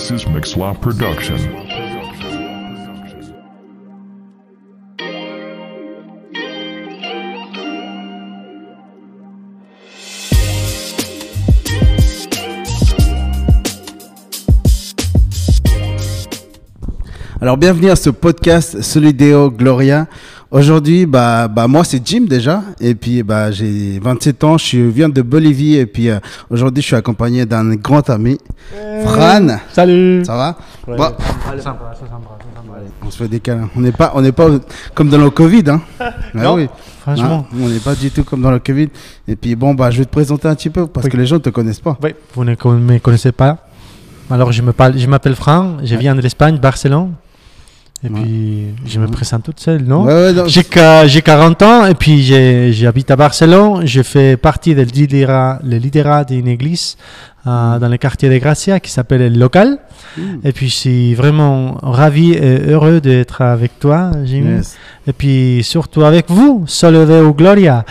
This is Mixlaw Production. Alors bienvenue à ce podcast Solideo Gloria. Aujourd'hui, bah, bah moi c'est Jim déjà, et puis bah j'ai 27 ans, je viens de Bolivie, et puis euh, aujourd'hui je suis accompagné d'un grand ami, Fran. Salut Ça va? Ouais. Bon, Allez, sympa, ça sympa, ça sympa. On se fait des câlins. On n'est pas, on n'est pas comme dans le Covid, hein Ah Non, oui. franchement. Hein, on n'est pas du tout comme dans le Covid. Et puis bon, bah je vais te présenter un petit peu parce Oui. que les gens ne te connaissent pas. Oui, vous ne me connaissez pas. Alors, je me parle- je m'appelle Franck, je viens de l'Espagne, Barcelone. Et Ouais. puis, je me présente toute seule, non? Ouais, ouais, J'ai qua- j'ai 40 ans et puis j'habite à Barcelone. Je fais partie leaderat, le leaderat d'une église euh, dans le quartier de Gracia qui s'appelle Le Local. Mm. Et puis je suis vraiment ravi et heureux d'être avec toi, Jimmy. Yes. Et puis surtout avec vous, Soledad Gloria.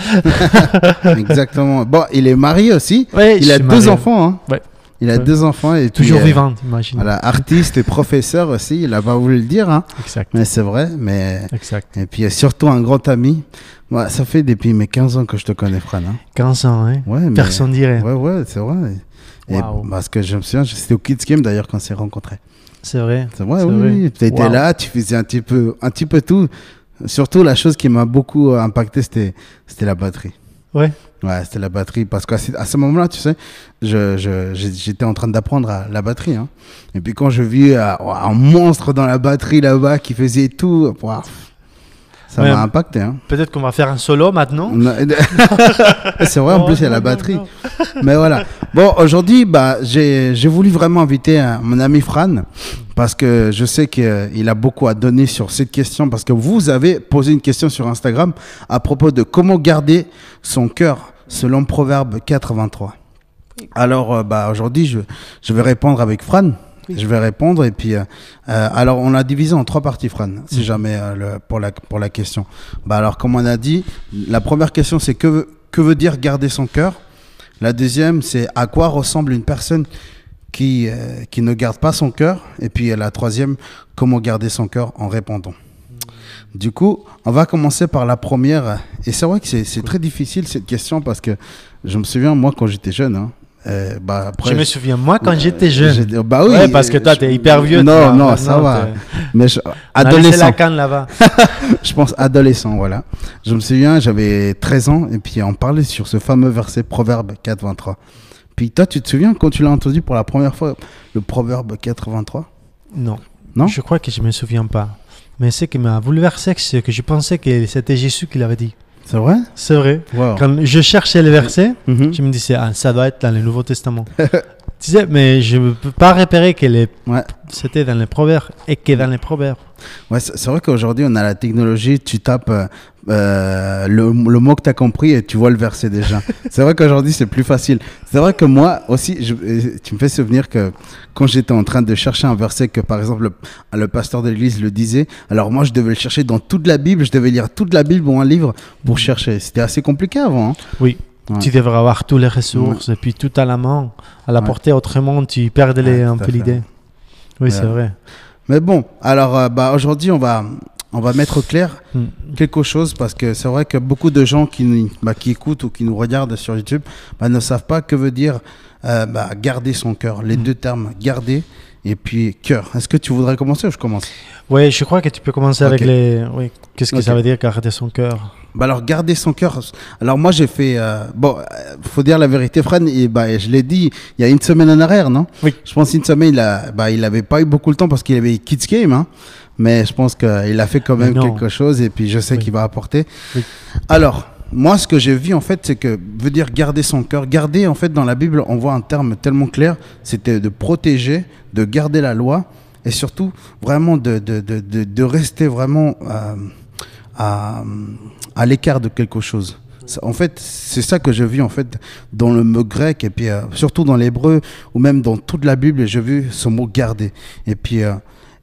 Exactement. Bon, il est marié aussi. Il a deux marié. enfants. Hein. Il a Ouais. deux enfants et Toujours vivante, imagine. Voilà, artiste et professeur aussi. Il a pas voulu le dire, hein. Exact. mais c'est vrai. Mais Exact. et puis surtout un grand ami. Moi, ça fait depuis mes 15 ans que je te connais, Fran. Hein. 15 ans, hein Ouais, mais- Personne dirait. Ouais, ouais, c'est vrai. Et Waouh. parce que je me souviens, c'était au Kids Game d'ailleurs quand on s'est rencontrés. C'est vrai. C'est vrai, oui. Tu étais là, tu faisais un petit peu, un petit peu tout. Surtout la chose qui m'a beaucoup impacté, c'était, c'était la batterie. Ouais. Ouais, c'était la batterie. Parce qu'à ce, à ce moment-là, tu sais, je, je- j'étais en train d'apprendre à la batterie. hein. Et puis quand je vis un monstre dans la batterie là-bas qui faisait tout, ça m'a impacté. Hein. Peut-être qu'on va faire un solo maintenant. C'est vrai, en Oh, plus, il y a la batterie. non. Mais voilà. Bon, aujourd'hui, bah, j'ai voulu vraiment inviter euh, mon ami Fran parce que je sais qu'il a beaucoup à donner sur cette question parce que vous avez posé une question sur Instagram à propos de comment garder son cœur selon Proverbe 83. Alors, euh, bah, aujourd'hui, je, je vais répondre avec Fran. Je vais répondre et puis euh, euh, alors on a divisé en trois parties Fran si jamais euh, le, pour la pour la question. Bah alors comme on a dit, la première question c'est que veut- que veut dire garder son cœur? La deuxième, c'est à quoi ressemble une personne qui, euh, qui ne garde pas son cœur? Et puis la troisième, comment garder son cœur en répondant? Du coup, on va commencer par la première. Et c'est vrai que c'est c'est très difficile cette question parce que je me souviens, moi, quand j'étais jeune, hein, euh, bah, après, je me souviens, moi, quand j'étais jeune. Bah oui. ouais, parce que toi, t'es hyper vieux. Non, non, ça va. Mais je- adolescent. la canne là-bas. je pense adolescent, voilà. Je me souviens, j'avais 13 ans et puis on parlait sur ce fameux verset Proverbe 4, 23. Puis toi, tu te souviens quand tu l'as entendu pour la première fois, le Proverbe 4, 23 Non. Non? Je crois que je me souviens pas. Mais ce qui m'a bouleversé, c'est que je pensais que c'était Jésus qui l'avait dit. C'est vrai? C'est vrai. Wow. Quand je cherchais le verset, Mhm. je me disais, ah, ça doit être dans le Nouveau Testament. tu sais, mais je ne peux pas repérer que les- Ouais. c'était dans les proverbes et que dans les proverbes. Ouais, c'est vrai qu'aujourd'hui, on a la technologie, tu tapes euh, euh, le, le mot que tu as compris et tu vois le verset déjà. c'est vrai qu'aujourd'hui, c'est plus facile. C'est vrai que moi aussi, je- euh, tu me fais souvenir que quand j'étais en train de chercher un verset que, par exemple, le, le pasteur de l'église le disait, alors moi, je devais le chercher dans toute la Bible, je devais lire toute la Bible ou un livre pour chercher. C'était assez compliqué avant. hein. Oui. Ouais. Tu devrais avoir toutes les ressources et puis tout à la main, à la Ouais. portée. Autrement, tu perds les- un peu l'idée. Oui, c'est vrai. Mais bon, alors euh, bah, aujourd'hui, on va, on va mettre au clair Mm. quelque chose parce que c'est vrai que beaucoup de gens qui, bah, qui écoutent ou qui nous regardent sur YouTube bah, ne savent pas que veut dire euh, bah, garder son cœur. Les Mm. deux termes, garder et puis cœur. Est-ce que tu voudrais commencer ou je commence? Oui, je crois que tu peux commencer avec les. Oui. Qu'est-ce que ça veut dire garder son cœur? Bah alors garder son cœur. Alors moi j'ai fait euh, bon, euh, faut dire la vérité, Fran. Et bah je l'ai dit il y a une semaine en arrière, non? Oui. Je pense une semaine il a, bah il avait pas eu beaucoup de temps parce qu'il avait Kids Game, hein. Mais je pense qu'il a fait quand même quelque chose et puis je sais Oui. qu'il va apporter. Oui. Alors moi ce que j'ai vu en fait c'est que veut dire garder son cœur. Garder en fait dans la Bible on voit un terme tellement clair, c'était de protéger, de garder la loi et surtout vraiment de de de de, de rester vraiment euh, à, l'écart de quelque chose. En fait, c'est ça que j'ai vu en fait dans le mot grec et puis euh, surtout dans l'hébreu ou même dans toute la Bible, j'ai vu ce mot garder. Et puis euh,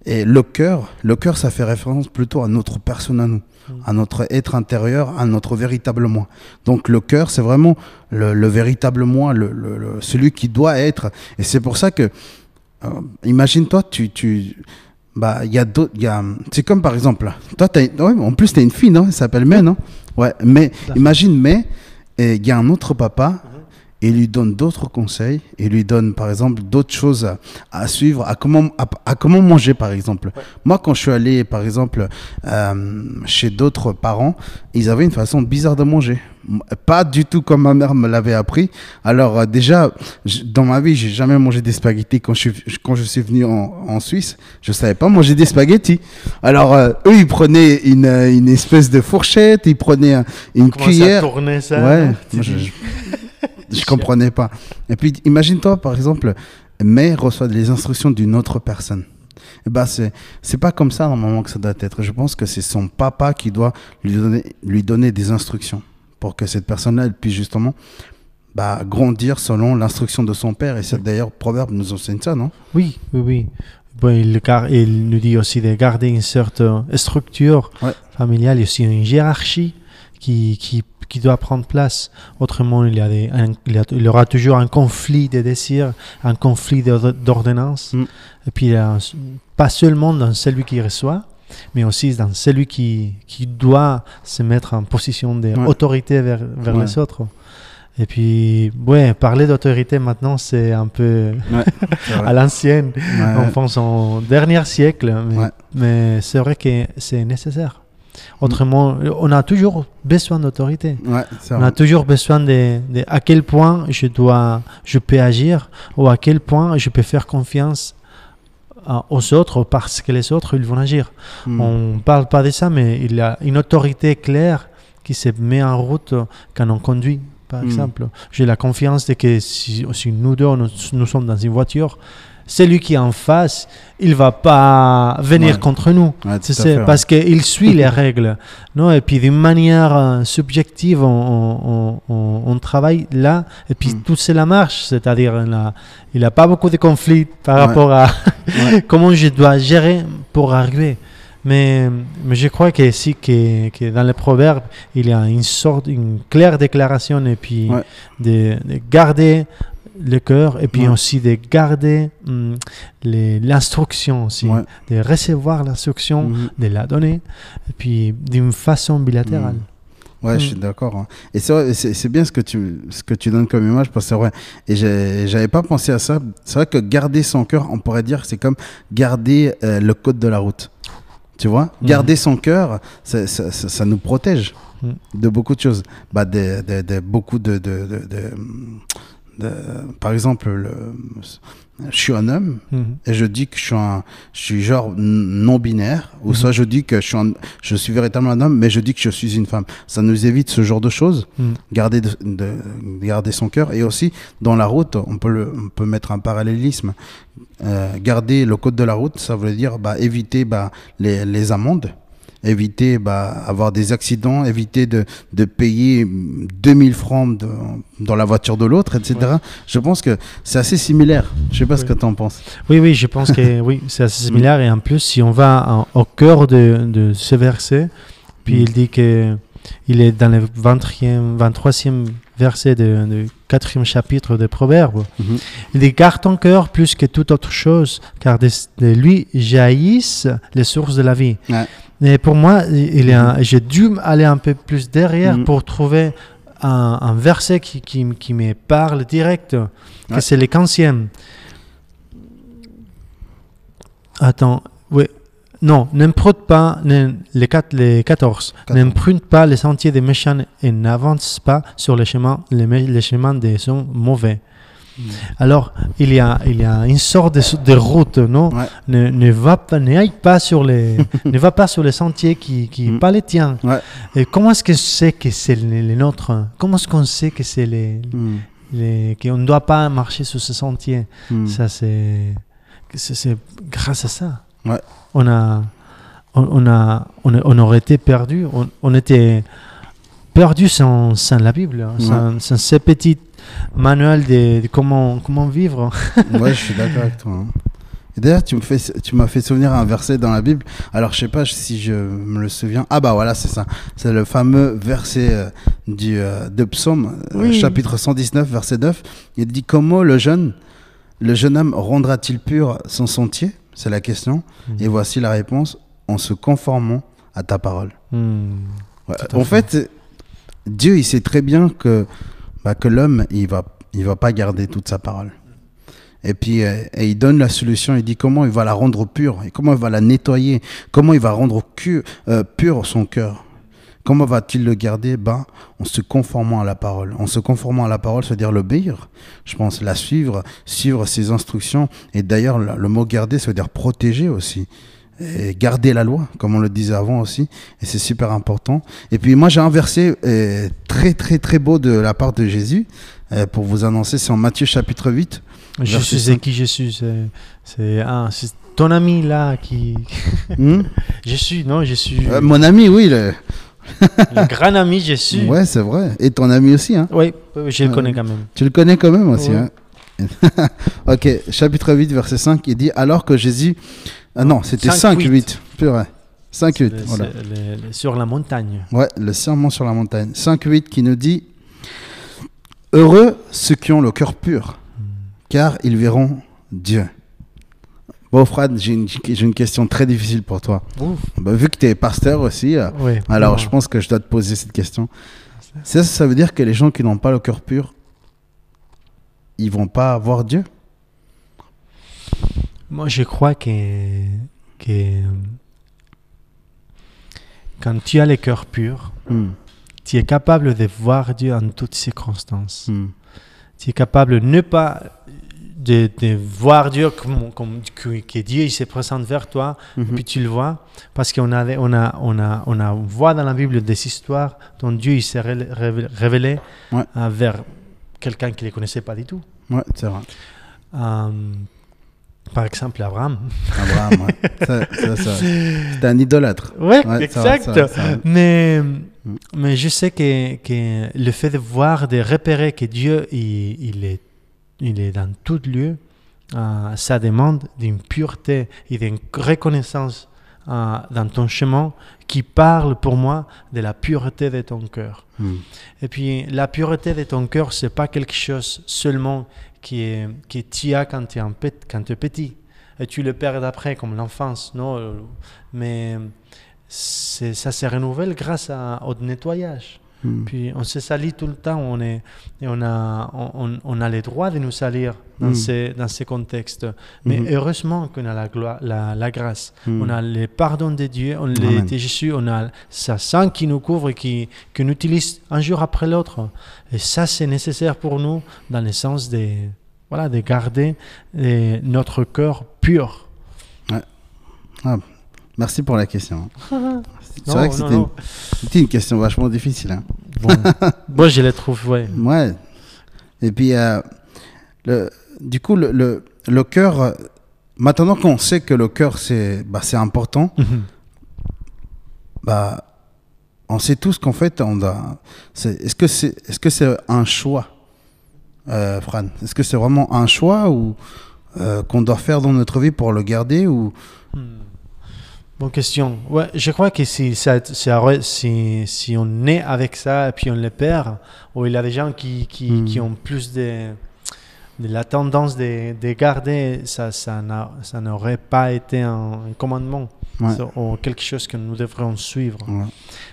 et le cœur, le cœur, ça fait référence plutôt à notre personne à nous, à notre être intérieur, à notre véritable moi. Donc le cœur, c'est vraiment le, le véritable moi, le- celui qui doit être. Et c'est pour ça que euh, imagine-toi, tu, tu, bah, il y a d'autres, il y a, c'est comme par exemple, toi, t'as, ouais, en plus, t'as une fille, non? Elle s'appelle May, non? Ouais, mais imagine May, il y a un autre papa, et lui donne d'autres conseils, et lui donne par exemple d'autres choses à, à suivre, à comment, à, à comment manger par exemple. Moi, quand je suis allé par exemple euh, chez d'autres parents, ils avaient une façon bizarre de manger. Pas du tout comme ma mère me l'avait appris. Alors euh, déjà, dans ma vie, j'ai jamais mangé des spaghettis. Quand je suis, quand je suis venu en, en Suisse, je savais pas manger des spaghettis. Alors euh, eux, ils prenaient une, une espèce de fourchette, ils prenaient un- une Commencer à cuillère. tourner ça. Ouais, je, comprenais pas. Et puis, imagine-toi, par exemple, May reçoit les instructions d'une autre personne. Et ben, c'est, c'est pas comme ça, normalement, que ça doit être. Je pense que c'est son papa qui doit lui donner, lui donner des instructions pour que cette personne-là, elle puisse justement, bah, grandir selon l'instruction de son père. Et c'est d'ailleurs, Proverbe nous enseigne ça, non? Oui, oui, oui. Bon, il, nous dit aussi de garder une certaine structure Ouais. familiale, aussi une hiérarchie qui, qui, qui doit prendre place. Autrement, il y, a des, un- il, y a- il y aura toujours un conflit de désirs, un conflit d'or- d'ordonnance. Mm. Et puis, pas seulement dans celui qui reçoit, mais aussi dans celui qui, qui doit se mettre en position d'autorité vers, vers Ouais. les autres. Et puis, ouais, parler d'autorité maintenant, c'est un peu Ouais. à l'ancienne. On pense en dernier siècle, mais c'est vrai que c'est nécessaire. Autrement, on a toujours besoin d'autorité. Ouais, On a toujours besoin de, de à quel point je dois, je peux agir ou à quel point je peux faire confiance à- aux autres parce que les autres ils vont agir. Mm. On parle pas de ça, mais il y a une autorité claire qui se met en route quand on conduit. Par Mm. exemple, j'ai la confiance de que si, si nous deux nous, nous sommes dans une voiture, celui qui est en face, il va pas venir Ouais. contre nous. Ouais, ça, fait, ouais. parce qu'il suit les règles. Non? Et puis d'une manière euh, subjective, on, on- on- on travaille là, et puis Mm. tout cela marche. C'est-à-dire, il n'a pas beaucoup de conflits par rapport à comment je dois gérer pour arriver. Mais, mais je crois que si que, que dans les proverbes, il y a une sorte, une claire déclaration et puis Ouais. de, de garder le cœur et puis Ouais. aussi de garder hum, l'instruction aussi, Ouais. de recevoir l'instruction, Mhm. de la donner et puis d'une façon bilatérale. Ouais, Mm. je suis d'accord. hein. Et c'est bien ce que tu ce que tu donnes comme image parce que c'est vrai. Et j'avais pas pensé à ça. C'est vrai que garder son cœur, on pourrait dire, que c'est comme garder euh, le code de la route. Tu vois, Mhm. garder son cœur, ça, ça, ça- ça nous protège Mm. de beaucoup de choses. Bah, de, de, de beaucoup de, de, de, par exemple, le, je suis un homme Mhm. et je dis que je suis, un, je suis genre non binaire, ou Mhm. soit je dis que je suis, un- je suis véritablement un homme, mais je dis que je suis une femme. Ça nous évite ce genre de choses, Mhm. garder, de, de- garder son cœur, et aussi dans la route, on peut, le, on peut mettre un parallélisme. Euh, garder le code de la route, ça veut dire bah, éviter bah, les, les amendes, éviter bah, avoir des accidents, éviter de, de payer 2000 francs de- dans la voiture de l'autre, etc. Je pense que c'est assez similaire. Je sais pas ce que tu en penses. Oui, oui, je pense que oui, c'est assez similaire. Et en plus, si on va en- au cœur de, de ce verset, puis Mm. il dit que il est dans le 20e, 23e verset du 4e chapitre des Proverbes. Mhm. Il dit Garde ton cœur plus que toute autre chose, car de, de lui jaillissent les sources de la vie. Ouais. Et pour moi, il est un- j'ai dû aller un peu plus derrière Mhm. pour trouver un, un verset qui, qui, qui me parle direct, que Ouais. c'est les 15e. Attends, oui. Non, n'emprunte pas les, quatre, les 14. 14. N'emprunte pas les sentiers des méchants et n'avance pas sur les chemins, les, chemins des hommes mauvais. Mm. Alors, il y a, il y a une sorte de, de route, non? Ouais. ne, ne va pas, ne aille pas sur les, ne va pas sur les sentiers qui, qui Mm. pas les tiens. Ouais. Et comment est-ce que c'est que c'est les, les nôtres? Comment est-ce qu'on sait que c'est les, Mm. les qu'on ne doit pas marcher sur ce sentier? Mm. Ça c'est, c'est c'est grâce à ça. Ouais. On a, on, a, on, a- on aurait été perdu. On, on était perdu sans, sans la Bible, hein, sans, sans ces petits manuels de, de comment comment vivre. Ouais, je suis d'accord avec toi. hein. Et d'ailleurs, tu me fais, tu m'as fait souvenir un verset dans la Bible. Alors, je sais pas si je me le souviens. Ah bah voilà, c'est ça. C'est le fameux verset euh, du euh, de Psaume, euh, Oui. chapitre 119, verset 9. Il dit comment le jeune Le jeune homme rendra-t-il pur son sentier? C'est la question. Mhm. Et voici la réponse en se conformant à ta parole. Hmm. Ouais. Tout à En fait, Dieu, il sait très bien que, bah, que l'homme, il va, il va pas garder toute sa parole. Et puis, euh, et il donne la solution, il dit comment il va la rendre pure, et comment il va la nettoyer, comment il va rendre euh, pur son cœur. Comment va-t-il le garder? Ben, En se conformant à la parole. En se conformant à la parole, c'est-à-dire l'obéir, je pense, la suivre, suivre ses instructions. Et d'ailleurs, le, mot garder, ça veut dire protéger aussi. Et garder la loi, comme on le disait avant aussi. Et c'est super important. Et puis moi, j'ai un verset euh, très, très, très beau de la part de Jésus euh, pour vous annoncer. C'est en Matthieu chapitre 8. Je Verset suis cinq. qui je suis. C'est, c'est, ah, c'est ton ami là qui. Hmm? Je suis, non, je suis. Euh, mon ami, oui. le- le grand ami, je suis. Ouais, c'est vrai. Et ton ami aussi. Hein. Oui, je le connais quand même. Tu le connais quand même aussi. Ouais. hein. ok, chapitre 8, verset 5, il dit Alors que Jésus. Ah non, c'était 5, 5, 8. Purée. 5, 8. C'est- Voilà. le- le- sur la montagne. Ouais, le serment sur la montagne. 5, 8 qui nous dit Heureux ceux qui ont le cœur pur, car ils verront Dieu. Bon, Fred, j'ai une, une question très difficile pour toi. Bah, vu que tu es pasteur aussi, euh, alors je pense que je dois te poser cette question. Ça, ça veut dire que les gens qui n'ont pas le cœur pur, ils vont pas voir Dieu? Moi, je crois que, que quand tu as le cœur pur, Hmm, tu es capable de voir Dieu en toutes circonstances. hmm, Tu es capable de ne pas de, de voir Dieu comme, comme que, Dieu il se présente vers toi, mhm. puis tu le vois, parce qu'on a, on a, on a, on a, voit dans la Bible des histoires dont Dieu il s'est ré- révélé, révélé, Ouais. euh, vers quelqu'un qui ne le connaissait pas du tout. Ouais, c'est vrai. Euh, par exemple, Abraham. Abraham, ouais. C'était un idolâtre. Ouais, Ouais, exact. Mais, mais je sais que, que le fait de voir, de repérer que Dieu, il, il est, il est dans tout lieu, euh, ça demande d'une pureté et d'une reconnaissance euh, dans ton chemin qui parle pour moi de la pureté de ton cœur. Hmm. Et puis, la pureté de ton cœur, c'est pas quelque chose seulement qui est, que tu as quand tu es, quand es petit. Et tu le perds après, comme l'enfance, non euh, Mais ça se renouvelle grâce à- au nettoyage. Hmm. Puis on se salit tout le temps, on, est, et on, a, on, on- a le droit de nous salir dans, Mm. ces, dans ces contextes. Mais Mhm. heureusement qu'on a la, gloire, la, la grâce. Hmm. On a le pardon de Dieu, on de Jésus, on a sa sang qui nous couvre et qui, qui nous utilise un jour après l'autre. Et ça, c'est nécessaire pour nous dans le sens de, voilà, de garder euh, notre cœur pur. Merci pour la question. C'est vrai que c'était une, non. c'était une question vachement difficile. hein. Bon, moi, je les trouve, ouais. Ouais. Et puis, euh, le, du coup, le, le, le cœur, euh, maintenant qu'on sait que le cœur, c'est bah, c'est important, Mhm. bah, on sait tous qu'en fait, on a. c'est- Est-ce que c'est est -ce c'est un choix, euh, Fran? Est-ce que c'est vraiment un choix ou euh, qu'on doit faire dans notre vie pour le garder ou Hmm. Bonne question. Ouais, je crois que si, ça, si, si on est avec ça et puis on le perd, ou il y a des gens qui, qui, Mm. qui ont plus de, de la tendance de, de garder, ça, ça, n'a- ça n'aurait pas été un, un commandement Ouais. ou quelque chose que nous devrions suivre. Ouais.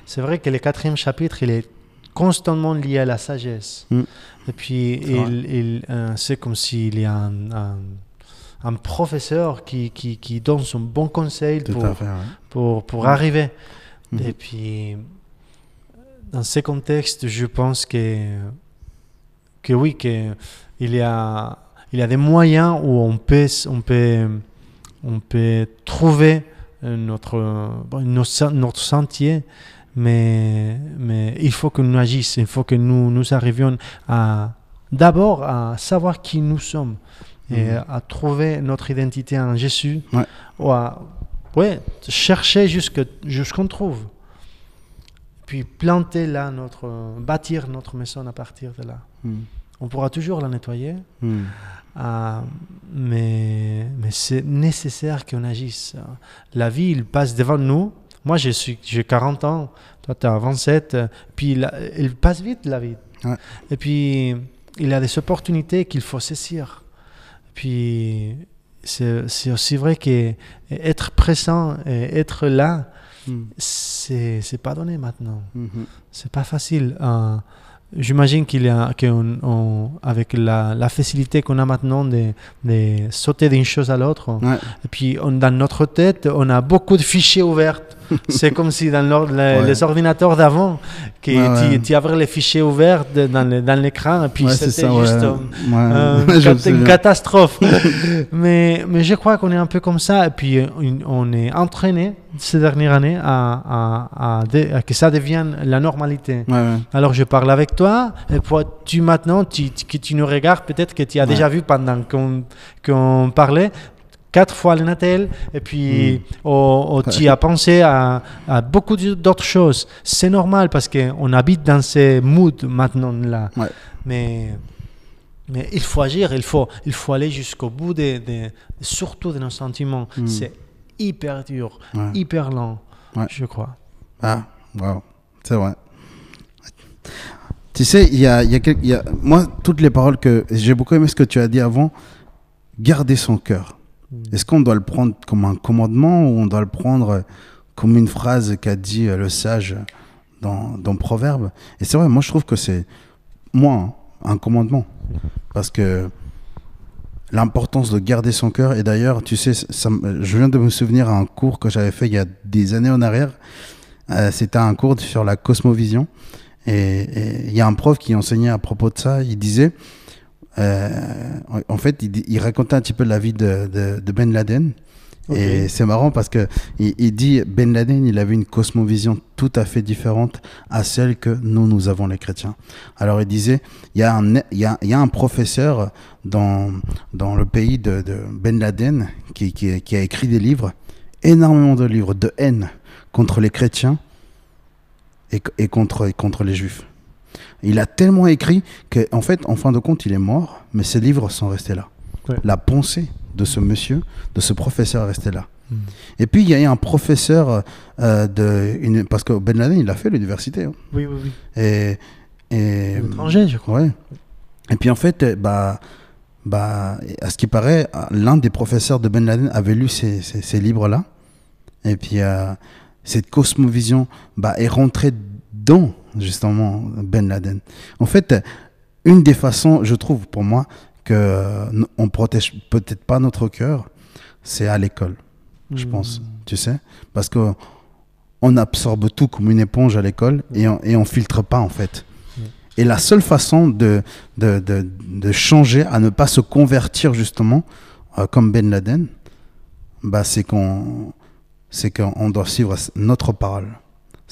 C'est vrai que le quatrième chapitre, il est constamment lié à la sagesse. Mm. Et puis, il, il, euh, c'est comme s'il y a un, un, un professeur qui, qui, qui donne son bon conseil pour, à fait. ouais. pour, pour arriver. Mhm. Et puis, dans ces contextes, je pense que, que oui, que il y a, il y a des moyens où on peut, on peut, on peut trouver euh, notre, nos- notre sentier, mais, mais il faut que nous agissions, il faut que nous, nous arrivions à d'abord à savoir qui nous sommes et Mhm. à trouver notre identité en Jésus, Ouais. ou à ouais, chercher jusque- jusqu'on trouve. Puis planter là, notre, bâtir notre maison à partir de là. Hmm. On pourra toujours la nettoyer, Hmm. euh, mais, mais c'est nécessaire qu'on agisse. La vie, il passe devant nous. Moi, j'ai 40 ans, toi, tu as 27. euh, Puis il passe vite, la vie. Ouais. Et puis, il y a des opportunités qu'il faut saisir. Puis c'est c'est aussi vrai que être présent et être là, Mm. c'est c'est pas donné maintenant. Mhm. C'est pas facile. Euh, J'imagine qu'il y a on- avec la, la facilité qu'on a maintenant de, de sauter d'une chose à l'autre. Ouais. Et puis on- dans notre tête, on a beaucoup de fichiers ouverts. C'est comme si dans les, Ouais. les ordinateurs d'avant, que Ouais, tu, avais les fichiers ouverts de- dans l'écran et puis c'était juste euh, une catastrophe. mais, mais je crois qu'on est un peu comme ça. Et puis, euh, on est entraîné ces dernières années à, à- à dé- à que ça devienne la normalité. Ouais, ouais. Alors, je parle avec toi. Et puis, tu maintenant, tu, tu- que tu nous regardes, peut-être que tu as Ouais. déjà vu pendant qu'on qu'on parlait quatre fois le Natel, et puis tu as pensé à, à beaucoup d'autres choses. C'est normal parce qu'on habite dans ces moods maintenant là. Ouais. Mais, mais il faut agir, il faut, il faut aller jusqu'au bout, de, de- surtout de nos sentiments. Mm. C'est hyper dur, Ouais. hyper lent, Ouais. je crois. Ah, wow, c'est vrai. Tu sais, il y a, il y a quel- il y a- moi, toutes les paroles que j'ai beaucoup aimé ce que tu as dit avant, garder son cœur. Est-ce qu'on doit le prendre comme un commandement ou on doit le prendre comme une phrase qu'a dit euh, le sage dans, dans Proverbe? Et c'est vrai, moi je trouve que c'est, moi, un commandement. Parce que l'importance de garder son cœur, et d'ailleurs, tu sais, je viens de me souvenir à un cours que j'avais fait il y a des années en arrière. Euh, C'était un cours sur la cosmovision. Et il y a un prof qui enseignait à propos de ça. Il disait, euh, en- fait, il, racontait un petit peu la vie de, de- de Ben Laden. Et c'est marrant parce que il, il dit Ben Laden, il avait une cosmovision tout à fait différente à celle que nous, nous avons les chrétiens. Alors il disait, il y a un, il y a, il y a un professeur dans, dans le pays de, de Ben Laden qui, qui, qui a écrit des livres, énormément de livres de haine contre les chrétiens et, et contre, et contre les juifs. Il a tellement écrit qu'en fait, en fin de compte, il est mort, mais ses livres sont restés là. Ouais. La pensée de ce monsieur, de ce professeur est restée là. Mm. Et puis, il y a eu un professeur euh, de... Une, parce que Ben Laden, il a fait l'université. hein. Oui, oui, oui. Et... et Étranger, je crois. Ouais. Et puis en fait, euh, bah, bah, à ce qui paraît, euh, l'un des professeurs de Ben Laden avait lu ces, ces, ces livres-là. Et puis euh, cette cosmovision bah, est rentrée dans justement Ben Laden. En fait, une des façons, je trouve pour moi, que on protège peut-être pas notre cœur, c'est à l'école, je Mm. pense. Tu sais, parce que on absorbe tout comme une éponge à l'école et on, et on filtre pas en fait. Et la seule façon de, de, de, de changer, à ne pas se convertir justement, euh, comme Ben Laden, bah, c'est qu'on c'est qu'on doit suivre notre parole.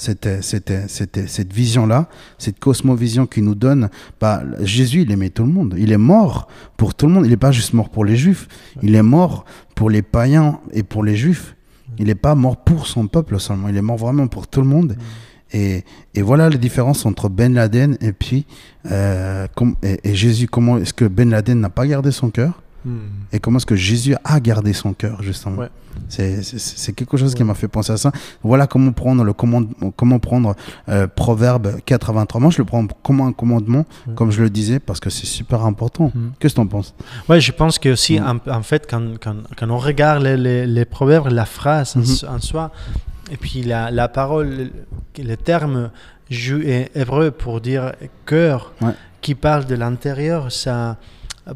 C'était, c'était cette vision-là, cette cosmovision qui nous donne. Bah, Jésus, il aimait tout le monde. Il est mort pour tout le monde. Il n'est pas juste mort pour les juifs. Il est mort pour les païens et pour les juifs. Il n'est pas mort pour son peuple seulement. Il est mort vraiment pour tout le monde. Et, et voilà la différence entre Ben Laden et puis euh, et Jésus. Comment est-ce que Ben Laden n'a pas gardé son cœur? Et comment est-ce que Jésus a gardé son cœur justement Ouais. C'est- quelque chose qui m'a fait penser à ça. Voilà comment prendre le commande, comment prendre euh, Proverbe 83. Moi, je le prends comme un commandement, Ouais. comme je le disais, parce que c'est super important. Mm. Qu'est-ce que t'en penses? Ouais, je pense que aussi, Mm. en, en fait, quand, quand, quand on regarde les, les, les proverbes, la phrase en, Mhm. so- en soi, et puis la, la parole, le, terme hébreu pour dire cœur, qui parle de l'intérieur, ça,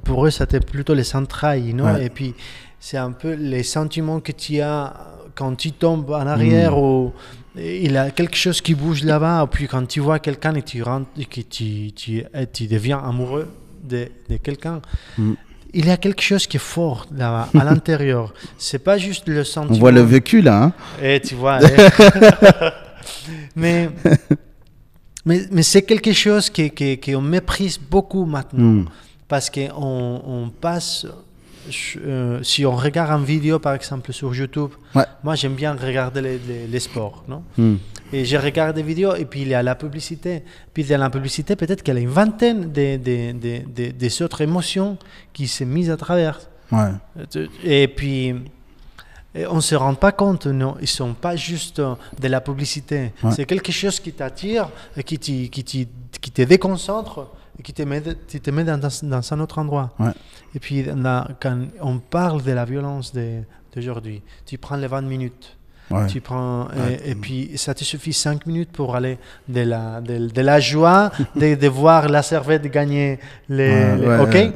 pour eux, c'était plutôt les entrailles, non? Ouais. Et puis, c'est un peu les sentiments que tu as quand tu tombes en arrière Mm. ou il y a quelque chose qui bouge là-bas, puis quand tu vois quelqu'un et tu rentres, et que tu, tu, et tu deviens amoureux de, de quelqu'un, Mm. il y a quelque chose qui est fort là à l'intérieur. C'est pas juste le On sentiment. voit le vécu là. hein? Et tu vois. eh. mais mais, mais c'est quelque chose qui, qui, qui on méprise beaucoup maintenant. Mm. Parce qu'on on passe. euh, si on regarde une vidéo, par exemple, sur YouTube, Ouais. moi j'aime bien regarder les, les, les sports. Non? Mm. et je regarde des vidéos et puis il y a la publicité. Puis dans la publicité, peut-être qu'il y a une vingtaine de, de, de, de- des autres émotions qui s'est mises à travers. Ouais. Et puis, on ne se rend pas compte, non, ils ne sont pas juste euh, de la publicité. Ouais. C'est quelque chose qui t'attire, qui, t'y- qui, qui te déconcentre, et qui te met, qui te met dans, un autre endroit. Ouais. Et puis, là, quand on parle de la violence d'aujourd'hui, tu prends les 20 minutes. Ouais. Tu prends, et, puis ça te suffit 5 minutes pour aller de la, de, de la joie de, de voir la servette gagner les, Ouais, les- ouais, ok?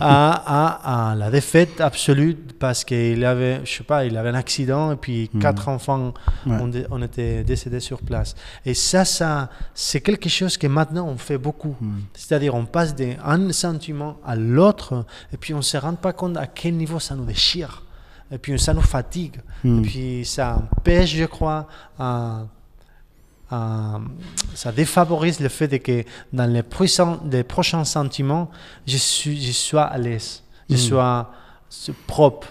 à, à- à la défaite absolue parce qu'il avait, je sais pas, il avait un accident et puis Mhm. quatre enfants ont, ont été décédés sur place. Et ça, ça c'est quelque chose que maintenant on fait beaucoup. Mm. C'est-à-dire on passe d'un sentiment à l'autre et puis on ne se rend pas compte à quel niveau ça nous déchire. Et puis ça nous fatigue. Mm. Et puis ça empêche, je crois, à, à- ça défavorise le fait de que dans les prochains, les prochains sentiments, je, suis, je sois à l'aise, je Mm. sois propre.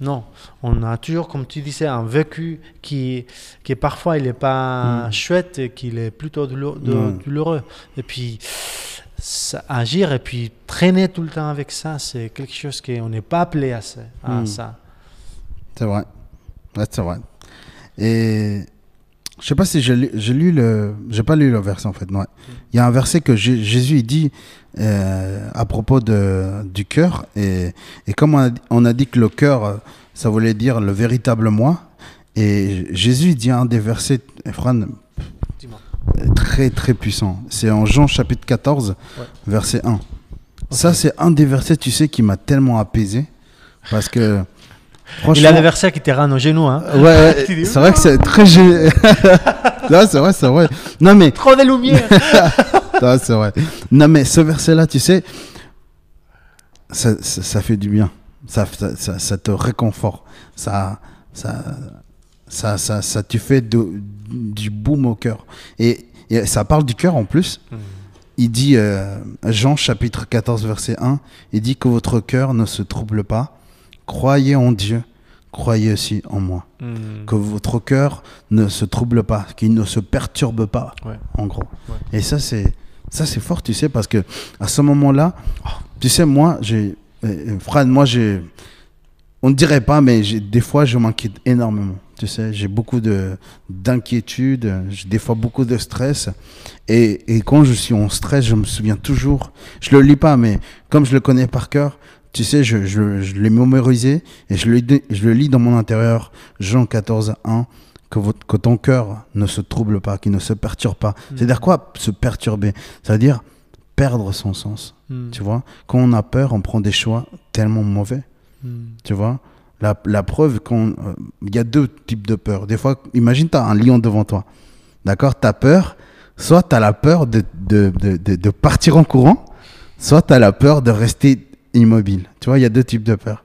Non, on a toujours, comme tu disais, un vécu qui, qui parfois il n'est pas Mm. chouette et qu'il est plutôt douloureux. Et puis, ça- agir et puis traîner tout le temps avec ça, c'est quelque chose qu'on n'est pas appelé à, ça- à Mm. ça. C'est vrai. C'est vrai. Et je sais pas si j'ai lu, lu le, j'ai pas lu le verset en fait. Ouais. Il y a un verset que Jé- Jésus il dit euh, à propos de, du cœur et, et comme on a, on a dit que le cœur, ça voulait dire le véritable moi. Et Jésus dit un des versets, Fran, très très puissant. C'est en Jean chapitre 14, Ouais. verset 1. Ça c'est un des versets, tu sais, qui m'a tellement apaisé parce que franchement, des versets qui te rendent aux genoux. Hein. Ouais, c'est vrai que c'est très non, c'est vrai, c'est vrai. Non, mais, Trop de lumière. non, c'est vrai. Non, mais ce verset-là, tu sais, ça, ça, ça fait du bien. Ça, ça, te réconforte. Ça, ça, ça, ça, te fait de- du boum au cœur. Et, et ça parle du cœur en plus. Il dit, euh, Jean chapitre 14, verset 1, il dit que votre cœur ne se trouble pas. Croyez en Dieu, croyez aussi en moi Hmm. que votre cœur ne se trouble pas, qu'il ne se perturbe pas, Ouais. en gros. Ouais. Et ça, c'est ça, c'est fort, tu sais, parce que à ce moment-là, tu sais, moi, j'ai, euh, Fran, moi, j'ai, on ne dirait pas, mais des fois, je m'inquiète énormément. Tu sais, j'ai beaucoup de d'inquiétude, j'ai des fois beaucoup de stress, et, et quand je suis en stress, je me souviens toujours. Je le lis pas, mais comme je le connais par cœur, tu sais, je, je, je l'ai mémorisé et je le, dis- je le lis dans mon intérieur. Jean 14, 1. Que, votre, que ton cœur ne se trouble pas, qu'il ne se perturbe pas. C'est-à-dire quoi se perturber? C'est-à-dire perdre son sens. Hmm. Tu vois? Quand on a peur, on prend des choix tellement mauvais. Hmm. Tu vois? La, la preuve, qu'on- euh, il y a deux types de peur. Des fois, imagine, tu as un lion devant toi. D'accord? Tu as peur. Soit tu as la peur de, de, de, de- de partir en courant, soit tu as la peur de rester immobile. Tu vois, il y a deux types de peurs.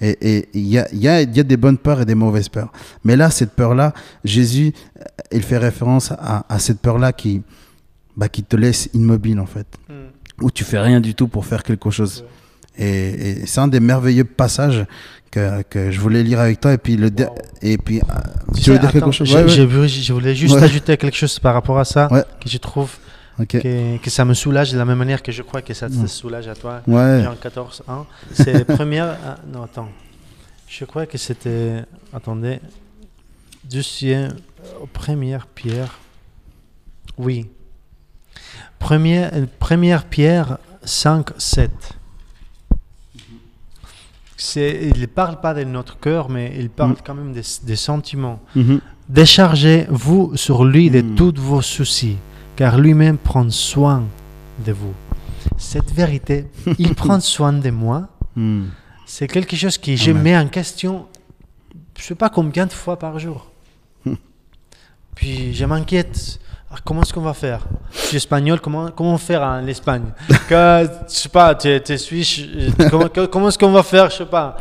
Et et il y a, y, a, il y a des bonnes peurs et des mauvaises peurs. Mais là, cette peur-là, Jésus, euh, il fait référence à, à cette peur-là qui, bah, qui te laisse immobile, en fait. Hmm. Où tu fais rien du tout pour faire quelque chose. Et, et c'est un des merveilleux passages que, que je voulais lire avec toi. Et puis, le et puis euh, tu, sais, veux dire quelque chose? Ouais, je voulais juste Ouais. ajouter quelque chose par rapport à ça que je trouve Que, que ça me soulage de la même manière que je crois que ça te soulage à toi. Ouais. Jean 14, 1. C'est première. ah, non, attends. Je crois que c'était. Attendez. Deuxième. euh, Première pierre. Oui. Première, euh, première pierre 5, 7. C'est, il ne parle pas de notre cœur, mais il parle Mm. quand même des, des sentiments. Mhm. Déchargez-vous sur lui de Mm. tous vos soucis, car lui-même prend soin de vous. Cette vérité, il prend soin de moi, Hmm. c'est quelque chose que je mets en question, je ne sais pas combien de fois par jour. Puis je m'inquiète. Ah, comment est-ce qu'on va faire? Je suis espagnol, comment, comment faire en Espagne? Que, Je sais pas, tu es, suisse, comment, comment est-ce qu'on va faire? Je sais pas.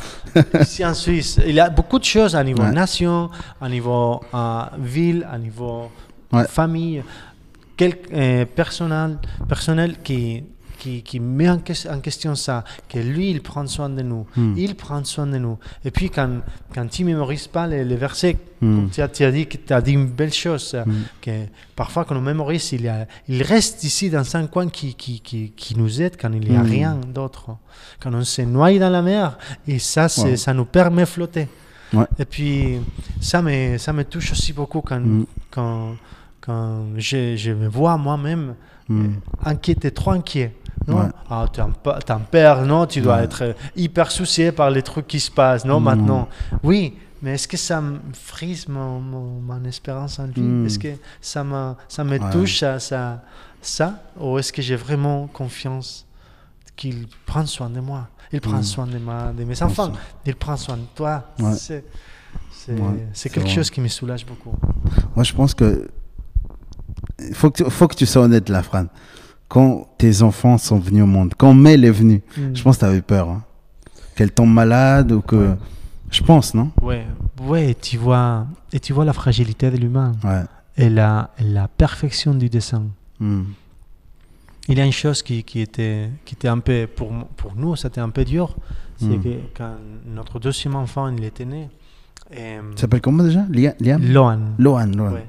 Ici en Suisse, il y a beaucoup de choses à niveau Ouais. nation, à niveau euh, ville, à niveau Ouais. famille, quel, euh, personnel, personnel qui, qui, qui met en, ques- en question ça, que lui, il prend soin de nous, Hmm. il prend soin de nous. Et puis quand, quand tu ne mémorises pas les, les versets, comme tu as, tu as dit, tu as dit une belle chose, Hmm. que parfois quand on mémorise, il, y a- il reste ici dans un coin qui, qui, qui, qui nous aide quand il n'y a Hmm. rien d'autre. Quand on se noie dans la mer, et ça, Wow. ça nous permet de flotter. Ouais. Et puis, ça me, ça me touche aussi beaucoup quand, Mm. quand, quand je, je me vois moi-même Hmm. Inquiet, t'es trop inquiet. Non, Ouais. ah, t'es un, père, non, tu dois Ouais. être euh, hyper soucié par les trucs qui se passent, non, Hmm. maintenant. Oui, mais est-ce que ça me frise mon, mon, mon espérance en lui Hmm. Est-ce que ça me, ça me Ouais. touche, ça, ça, ça Ou est-ce que j'ai vraiment confiance qu'il prend soin de moi? Il prend Hmm. soin de, ma, de mes enfants, il prend soin de toi. C'est, quelque chose qui me soulage beaucoup. Moi, je pense que faut que tu, faut que tu sois honnête là, Fran. Quand tes enfants sont venus au monde, quand Mel est venue, Hmm. je pense que tu avais peur. hein. Qu'elle tombe malade ou que. Ouais. Je pense, non? Ouais, ouais, et tu vois, et tu vois la fragilité de l'humain Ouais. et la, la perfection du dessin. Hmm. Il y a une chose qui, qui était, qui était un peu, pour, pour nous, c'était un peu dur, c'est Mm. que quand notre deuxième enfant, il était né, et, Tu s'appelles comment déjà? Lia- Liam? Lohan, Lohan. Lohan. ouais.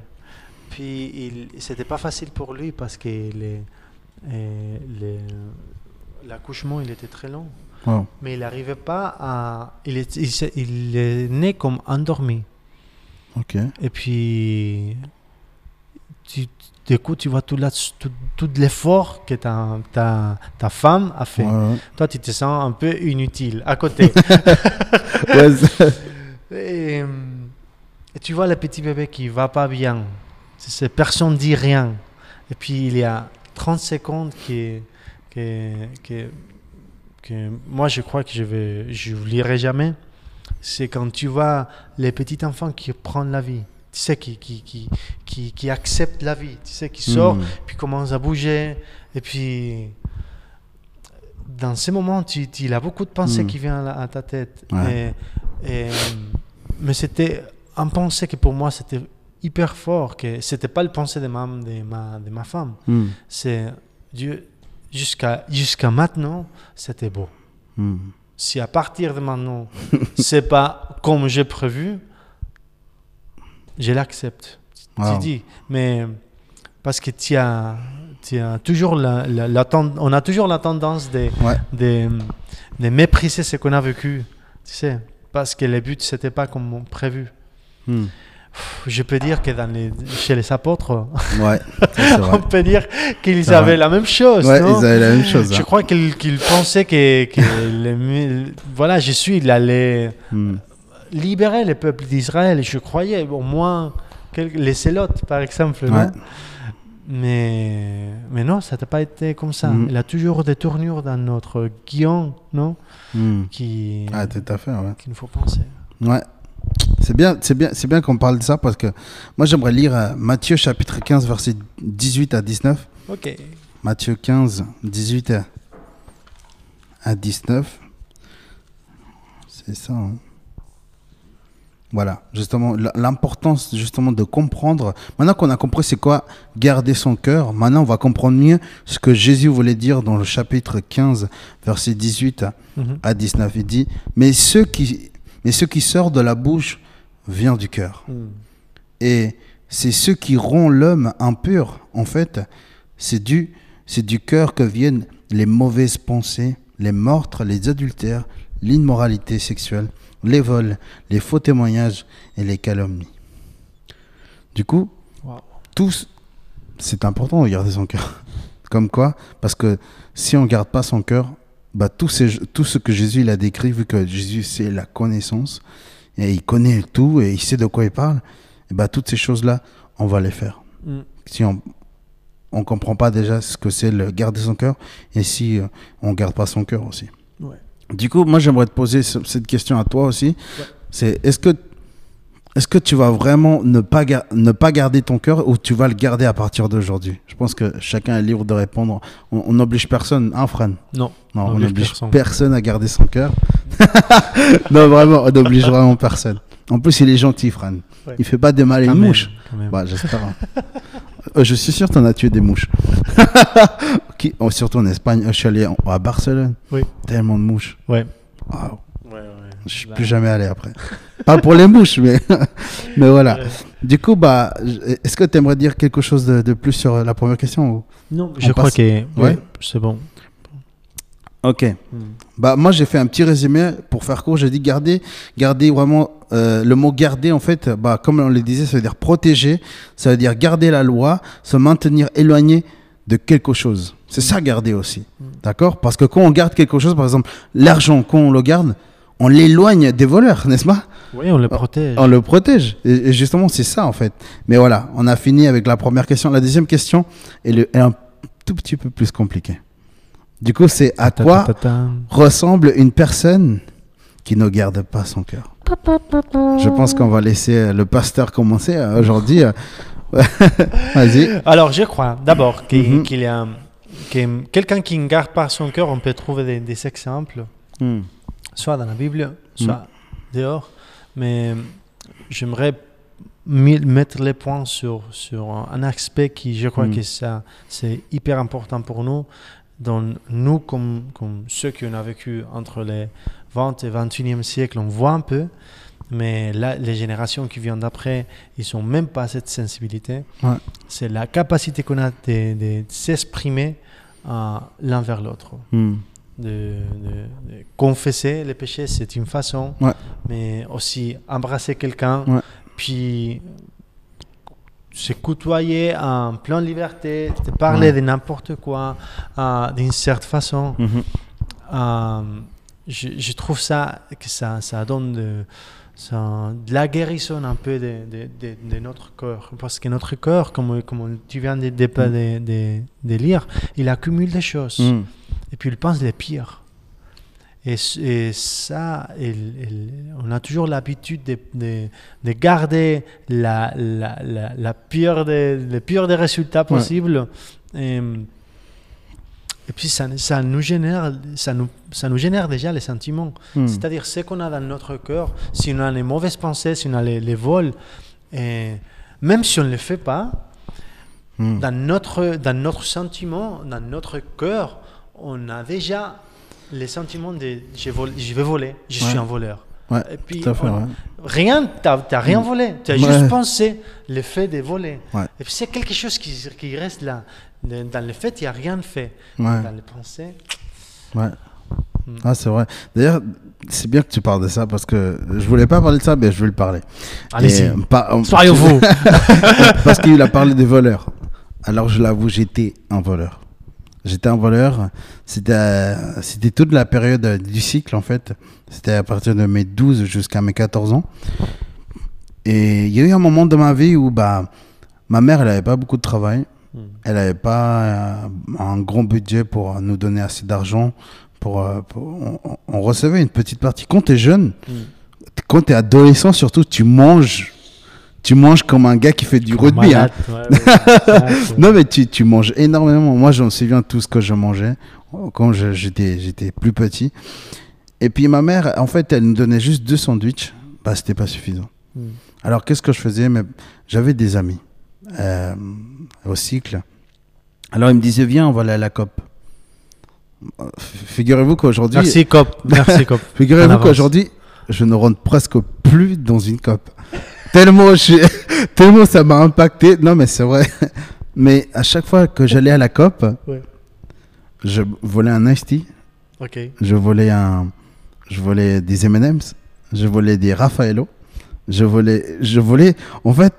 Puis c'était pas facile pour lui parce que les, euh, les- l'accouchement, il était très long, mais il n'arrivait pas à... Il est, il, est né comme endormi. Ok. Et puis, tu, du coup, tu vois tout, là, tout, tout l'effort que ta, ta, ta femme a fait. Ouais. Toi, tu te sens un peu inutile à côté. C'est- et, euh, et tu vois le petit bébé qui va pas bien. C'est- personne dit rien. Et puis, il y a 30 secondes que, que, que, que moi, je crois que je vais, je n'oublierai jamais. C'est quand tu vois les petits enfants qui prennent la vie. Tu sais, qui, qui, qui, qui, qui acceptent la vie. Tu sais, qui sortent Hmm. puis commence à bouger. Et puis, dans ces moments, tu, tu- il y a beaucoup de pensées Mm. qui viennent à, ta tête. Ouais. Et- et, mais c'était un pensée que pour moi, c'était hyper fort. que C'était pas le pensée de ma, de ma, de ma femme. Hmm. C'est Dieu, jusqu'à jusqu'à maintenant, c'était beau. Hmm. Si à partir de maintenant, c'est pas comme j'ai prévu, je l'accepte. Wow. Tu dis, mais parce que tu as, tu as toujours la, la- on a toujours la tendance de, Ouais. de, de mépriser ce qu'on a vécu, tu sais, parce que le but c'était pas comme prévu. Hmm. Je peux dire que dans les, chez les apôtres, Ouais. Ça, c'est on peut dire qu'ils avaient vrai. la même chose. Ouais, non ils avaient la même chose. Je hein. crois qu'ils pensaient que, que le- voilà, Jésus il allait Hmm. libérer le peuple d'Israël. Je croyais au moins les Célotes, par exemple. non. Mais, mais non, ça n'a pas été comme ça. Mhm. Il a toujours des tournures dans notre guion, non Hmm. qui, Ah, tout à fait, ouais. qu'il nous faut penser. Ouais. C'est bien, c'est bien, c'est bien qu'on parle de ça parce que moi j'aimerais lire euh, Matthieu chapitre 15 verset 18 à 19. Ok. Matthieu 15 18 à- à 19. C'est ça. hein. Voilà, justement l'importance justement de comprendre. Maintenant qu'on a compris c'est quoi garder son cœur, maintenant on va comprendre mieux ce que Jésus voulait dire dans le chapitre 15 verset 18 à Mhm. à 19. Il dit, mais ce qui, mais ce qui sort de la bouche vient du cœur. Mhm. Et c'est ce qui rend l'homme impur, en fait, c'est du, c'est du cœur que viennent les mauvaises pensées, les meurtres, les adultères, l'immoralité sexuelle, les vols, les faux témoignages et les calomnies. Du coup, Wow. tous, c'est important de garder son cœur. Comme quoi Parce que si on ne garde pas son cœur, bah, tout, ces- tout ce que Jésus il a décrit, vu que Jésus c'est la connaissance, et il connaît tout et il sait de quoi il parle, et bah, toutes ces choses-là, on va les faire. Mhm. Si on ne comprend pas déjà ce que c'est le garder son cœur, et si euh, on ne garde pas son cœur aussi. Ouais. Du coup, moi, j'aimerais te poser ce- cette question à toi aussi. C'est est-ce que est-ce que tu vas vraiment ne pas, gar- ne pas garder ton cœur ou tu vas le garder à partir d'aujourd'hui? Je pense que chacun est libre de répondre. On n'oblige personne, hein, Fran? Non. Non, On n'oblige personne. personne. à garder son cœur. non, vraiment, on n'oblige vraiment personne. En plus, il est gentil, Fran. Ouais. Il fait pas de mal à une mouche. même. Bah, j'espère. hein. Euh, je suis sûr que tu en as tué des mouches. Oh, surtout en Espagne. Je suis allé à Barcelone. Oui. Tellement de mouches. Ouais. Je suis Là. plus jamais allé après. Pas pour les mouches, mais, mais voilà. Du coup, bah, est-ce que tu aimerais dire quelque chose de, de plus sur la première question ou... Non, je crois que ouais, Ouais. c'est bon. Ok. Mhm. Bah, moi, j'ai fait un petit résumé pour faire court. J'ai dit garder, garder vraiment. euh, le mot garder, en fait, bah, comme on le disait, ça veut dire protéger. Ça veut dire garder la loi, se maintenir éloigné de quelque chose. C'est ça garder aussi. D'accord? Parce que quand on garde quelque chose, par exemple, l'argent, quand on le garde, on l'éloigne des voleurs, n'est-ce pas? Oui, on le protège. On le protège. Et, et justement, c'est ça en fait. Mais voilà, on a fini avec la première question. La deuxième question est, le- est un tout petit peu plus compliquée. Du coup, c'est à quoi ta- ta- ta. ressemble une personne qui ne garde pas son cœur? Je pense qu'on va laisser le pasteur commencer euh, aujourd'hui. euh. Vas-y. Alors, je crois d'abord qu'il Mhm. qu'il y a que quelqu'un qui ne garde pas son cœur, on peut trouver des, des exemples, Hmm. Soit dans la Bible, soit dehors. Mais j'aimerais mettre les points sur, sur un aspect qui, je crois Mm. que ça, c'est hyper important pour nous. Dans nous, comme, comme ceux qui ont vécu entre les 20 et 21e siècle, on voit un peu. Mais là, les générations qui viennent d'après, ils n'ont même pas cette sensibilité. Ouais. C'est la capacité qu'on a de, de s'exprimer euh, l'un vers l'autre. Hmm. De, de- de confesser les péchés, c'est une façon, Ouais. mais aussi embrasser quelqu'un, Ouais. puis se côtoyer en pleine liberté, de parler Ouais. de n'importe quoi, euh, d'une certaine façon. Mhm. Euh, je, je trouve ça que ça, ça donne de, ça- de la guérison un peu de, notre cœur. Parce que notre cœur, comme, comme tu viens de, de, de lire, il accumule des choses. Hmm. Et puis il pense les pires. Et, ça, il- il- on a toujours l'habitude de, de- de garder la, la, la, la pire des, le pire des résultats possibles. Et, et puis ça, ça, nous génère, ça, nous, ça nous génère déjà les sentiments. Hmm. C'est-à-dire ce qu'on a dans notre cœur, si on a les mauvaises pensées, si on a les, les vols, et même si on ne le fait pas, Hmm. dans notre, dans notre sentiment, dans notre cœur, on a déjà les sentiments de je, vole- je vais voler, je Ouais. suis un voleur. Ouais, Et puis, tout à fait, on- ouais. rien, tu n'as rien volé, tu as juste pensé le fait de voler. Ouais. Et puis c'est quelque chose qui, qui reste là. Dans le fait, il n'y a rien fait. Ouais. Dans les pensées, Ouais. Hmm. Ah, c'est vrai. D'ailleurs, c'est bien que tu parles de ça parce que je voulais pas parler de ça, mais je vais le parler. allez-y, euh, pas- euh, soyez-vous. parce qu'il a parlé des voleurs. Alors, je l'avoue, j'étais un voleur. J'étais un voleur. C'était, euh, c'était toute la période du cycle, en fait. C'était à partir de mes 12 jusqu'à mes 14 ans. Et il y a eu un moment de ma vie où bah, ma mère, elle n'avait pas beaucoup de travail. Hmm. Elle n'avait pas euh, un grand budget pour nous donner assez d'argent. Pour, euh, pour- on, on- on recevait une petite partie. Quand tu es jeune, Hmm. quand tu es adolescent, surtout, tu manges. Tu manges comme un gars qui fait du rugby. hein. Malade, ouais, ouais, ouais, ouais. Non, mais tu, tu manges énormément. Moi, j'en souviens tout ce que je mangeais quand j'étais plus petit. Et puis ma mère, en fait, elle nous donnait juste deux sandwichs. Bah, c'était pas suffisant. Hmm. Alors, qu'est-ce que je faisais? J'avais des amis euh, au cycle. Alors, ils me disaient, viens, on va aller à la COP. Figurez-vous qu'aujourd'hui, Merci, Cop. Merci, Cop. Figurez-vous qu'aujourd'hui, je ne rentre presque plus dans une COP. Tellement, je- tellement ça m'a impacté. Non, mais c'est vrai. Mais à chaque fois que j'allais à la COP, Ouais. je volais un Ice Tea, je volais un, je volais des M&M's, je volais des Raffaello, je volais, je volais, en fait,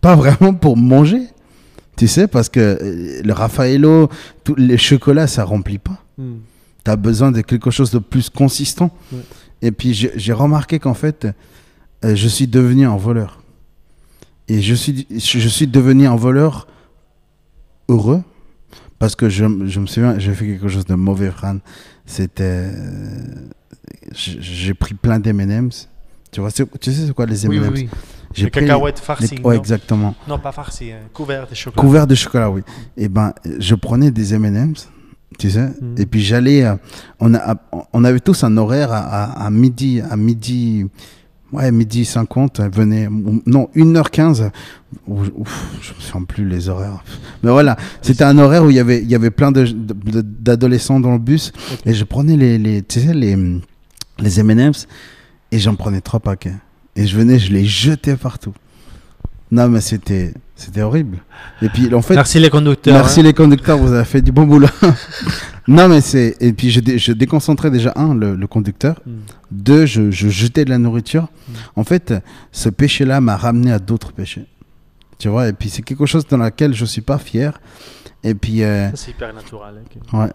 pas vraiment pour manger, tu sais, parce que euh, le Raffaello, tous les chocolats, ça remplit pas. Hmm. Tu as besoin de quelque chose de plus consistant. Ouais. Et puis j'ai remarqué qu'en fait, je suis devenu un voleur. Et je suis, je suis devenu un voleur heureux parce que je, je me souviens, j'ai fait quelque chose de mauvais, Fran. C'était. euh, j'ai pris plein d'MM's. Tu vois, tu sais c'est quoi les M&M's oui, oui. J'ai Les pris cacahuètes les- farcies. ouais, non exactement. Non, pas farcies, euh, couvert de chocolat. Couvert de chocolat, oui. Et ben, je prenais des M&M's, tu sais, Mhm. et puis j'allais. euh, on, a, on avait tous un horaire à, à- à midi, à midi, ouais, midi 50, euh, venez, ou- non, 1h15. Ouf, ouf, je me souviens plus les horaires. Mais voilà, c'était un horaire où il y avait, il y avait plein d'adolescents dans le bus, et je prenais les, les, tu sais, les, les M&M's, et j'en prenais trois paquets. Et je venais, je les jetais partout. Non, mais c'était, c'était horrible. Et puis, en fait, Merci les conducteurs. Merci hein. les conducteurs, vous avez fait du bon boulot. non, mais c'est. Et puis je, dé- je déconcentrais déjà, un, le, le conducteur. Hmm. Deux, je, je jetais de la nourriture. En fait, ce péché-là m'a ramené à d'autres péchés. Tu vois, et puis c'est quelque chose dans lequel je suis pas fier. Et puis, euh, c'est hyper naturel. ok. ouais,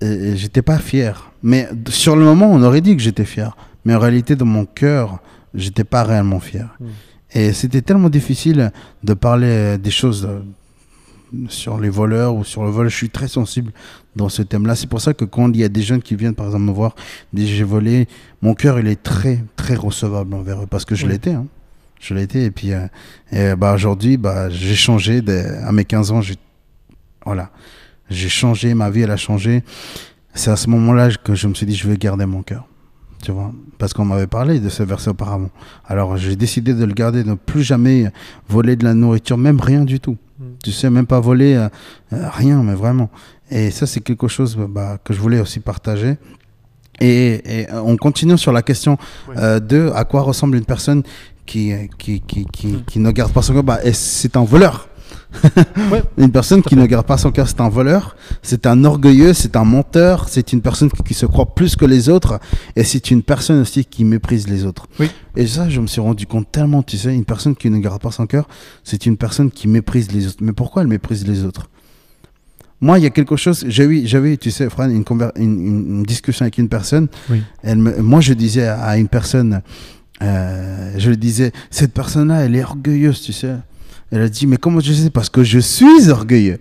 et, et j'étais pas fier. Mais sur le moment, on aurait dit que j'étais fier. Mais en réalité, dans mon cœur, j'étais pas réellement fier. Mm. Et c'était tellement difficile de parler des choses euh, sur les voleurs ou sur le vol. Je suis très sensible dans ce thème-là. C'est pour ça que quand il y a des jeunes qui viennent, par exemple, me voir, disent j'ai volé, mon cœur, il est très, très recevable envers eux parce que je Oui. l'étais. Hein. Je l'étais. Et puis, euh, et, bah, aujourd'hui, bah, j'ai changé. de- à mes 15 ans, j'ai, voilà, j'ai changé. Ma vie, elle a changé. C'est à ce moment-là que je me suis dit, je vais garder mon cœur. Tu vois, parce qu'on m'avait parlé de ce verset auparavant. Alors j'ai décidé de le garder, de ne plus jamais voler de la nourriture, même rien du tout. Mm. Tu sais, même pas voler euh, euh, rien, mais vraiment. Et ça, c'est quelque chose bah, que je voulais aussi partager. Et, et, euh, on continue sur la question Oui. euh, de à quoi ressemble une personne qui, qui, qui, qui, Mm. qui ne garde pas son cœur. Bah, c'est un voleur. Ouais. Une personne qui ne garde pas son cœur, c'est un voleur, c'est un orgueilleux, c'est un menteur, c'est une personne qui, se croit plus que les autres, et c'est une personne aussi qui méprise les autres. Oui. Et ça, je me suis rendu compte tellement, tu sais, une personne qui ne garde pas son cœur, c'est une personne qui méprise les autres. Mais pourquoi elle méprise les autres? Moi, il y a quelque chose, j'ai eu, j'avais, tu sais, Fran, une, discussion avec une personne, Oui. elle me- moi, je disais à à une personne, euh, je lui disais, cette personne-là, elle est orgueilleuse, tu sais. Elle a dit, mais comment je sais? Parce que je suis orgueilleux.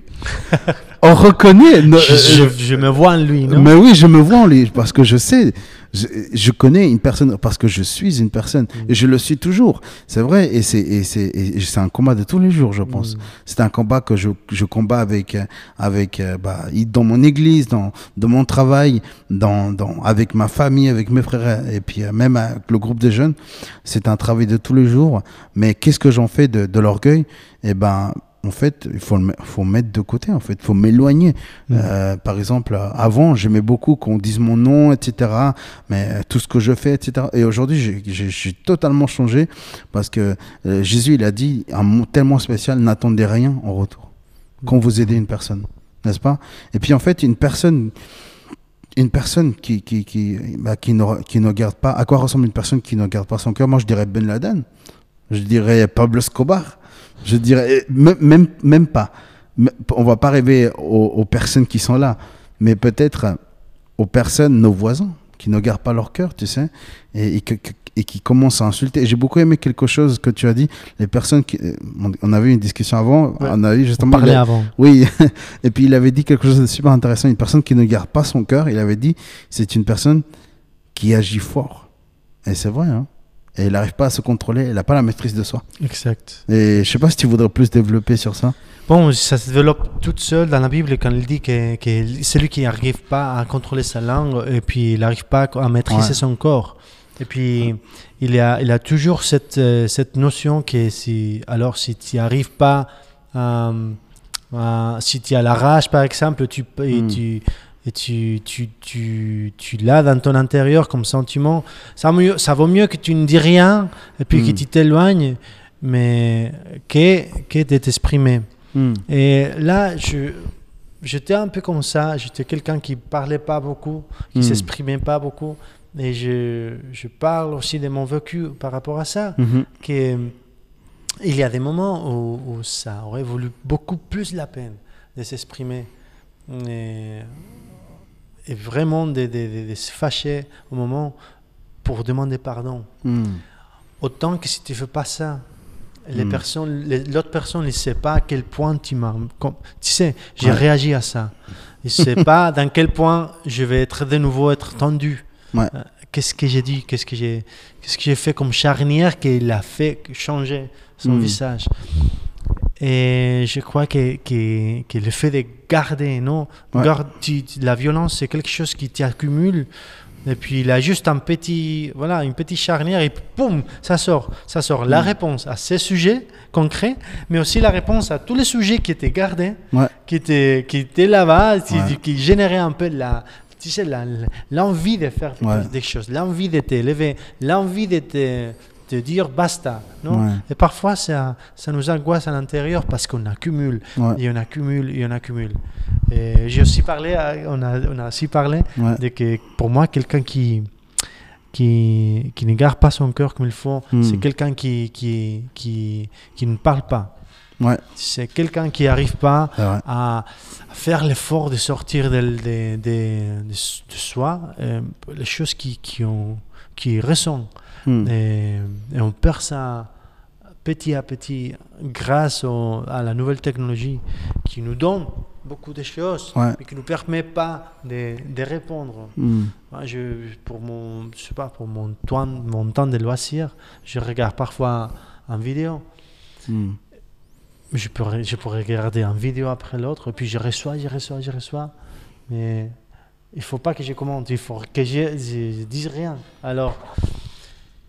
On reconnaît. no- Je, euh, je- je me vois en lui, non? Mais oui, je me vois en lui parce que je sais, je, je connais une personne parce que je suis une personne Mm. et je le suis toujours. C'est vrai et c'est et c'est et c'est un combat de tous les jours, je pense. Mm. C'est un combat que je, je combats avec avec euh, bah, dans mon église, dans dans mon travail, dans, dans avec ma famille, avec mes frères et puis euh, même avec le groupe des jeunes. C'est un travail de tous les jours. Mais qu'est-ce que j'en fais de, de l'orgueil? Eh ben en fait, il faut le faut mettre de côté. En fait, il faut m'éloigner. Mm. Euh, par exemple, euh, avant, j'aimais beaucoup qu'on dise mon nom, etc. Mais euh, tout ce que je fais, etc. Et aujourd'hui, j'ai totalement changé parce que euh, Jésus, il a dit un mot tellement spécial n'attendez rien en retour quand vous aidez une personne, n'est-ce pas? Et puis en fait, une personne, une personne qui qui qui, bah, qui ne qui ne garde pas. À quoi ressemble une personne qui ne garde pas son cœur? Moi, je dirais Ben Laden. Je dirais Pablo Escobar. Je dirais même même, même pas. On va pas rêver aux, aux personnes qui sont là, mais peut-être aux personnes, nos voisins, qui ne gardent pas leur cœur, tu sais, et, et que- que- et qui commencent à insulter. J'ai beaucoup aimé quelque chose que tu as dit. Les personnes qui, euh, on- on avait une discussion avant, Ouais. on a eu On justement. parlait il a- avant. oui, et puis il avait dit quelque chose de super intéressant. Une personne qui ne garde pas son cœur, il avait dit, c'est une personne qui agit fort. Et c'est vrai, hein. Et elle n'arrive pas à se contrôler, elle n'a pas la maîtrise de soi. Exact. Et je sais pas si tu voudrais plus développer sur ça. Bon, ça se développe toute seule dans la Bible quand il dit que, que celui qui n'arrive pas à contrôler sa langue et puis il n'arrive pas à maîtriser Ouais. son corps. Et puis il, a, il a toujours cette, euh, cette notion que si, alors si tu n'arrives pas à, à- si tu as la rage par exemple, tu, et Mm. tu, et tu, tu, tu, tu l'as dans ton intérieur comme sentiment, ça, mieux, ça vaut mieux que tu ne dis rien et puis que Mm. tu t'éloignes, mais que, que de t'exprimer. Et là, je, j'étais un peu comme ça. J'étais quelqu'un qui parlait pas beaucoup, qui Mm. s'exprimait pas beaucoup. Et je, je parle aussi de mon vécu par rapport à ça. Mhm. Que, il y a des moments où, où ça aurait voulu beaucoup plus la peine de s'exprimer. Et, et vraiment de, de- de- de se fâcher au moment pour demander pardon. Mm. Autant que si tu fais pas ça, les Mm. personnes, l'autre personne ne sait pas à quel point tu m'as. Tu sais, j'ai Ouais. réagi à ça. Il ne sait pas dans quel point je vais être de nouveau être tendu. Ouais. Euh, Qu'est-ce que j'ai dit? Qu'est-ce que j'ai qu'est-ce que j'ai fait comme charnière qui l'a fait changer son Mm. visage? Et je crois que, que, que le fait de garder, non Ouais. Garde- tu- tu- La violence, c'est quelque chose qui t'accumule. Et puis il a juste un petit, voilà, une petite charnière et boum, ça sort. Ça sort la Mm. réponse à ces sujets concrets, mais aussi la réponse à tous les sujets qui étaient gardés, Ouais. qui étaient, qui étaient là-bas, qui, Ouais. qui généraient un peu la, tu sais, la- l'envie de faire Ouais. des choses, l'envie de t'élever, l'envie de te, te dire basta. Non Ouais. Et parfois, ça, ça nous angoisse à l'intérieur parce qu'on accumule, Ouais. et on accumule, et on accumule. Et j'ai aussi parlé, à- on, a, on a aussi parlé Ouais. de que pour moi, quelqu'un qui, qui, qui ne garde pas son cœur comme il faut, Mm. c'est quelqu'un qui, qui, qui, qui ne parle pas. Ouais, C'est quelqu'un qui n'arrive pas à, à faire l'effort de sortir de, de, de- de- de soi euh, les choses qui, qui, ont, qui ressentent. Hmm. Et, et on perd ça petit à petit grâce au- à la nouvelle technologie qui nous donne beaucoup de choses, Ouais. mais qui ne nous permet pas de, de répondre. Hmm. Moi, je, pour mon, je sais pas, pour mon temps, mon temps de loisir, je regarde parfois en vidéo. Hmm. Je pourrais, je pourrais regarder en vidéo après l'autre, et puis je reçois, je reçois, je reçois. Mais il faut pas que je commente, il faut que je, je, je dise rien. Alors,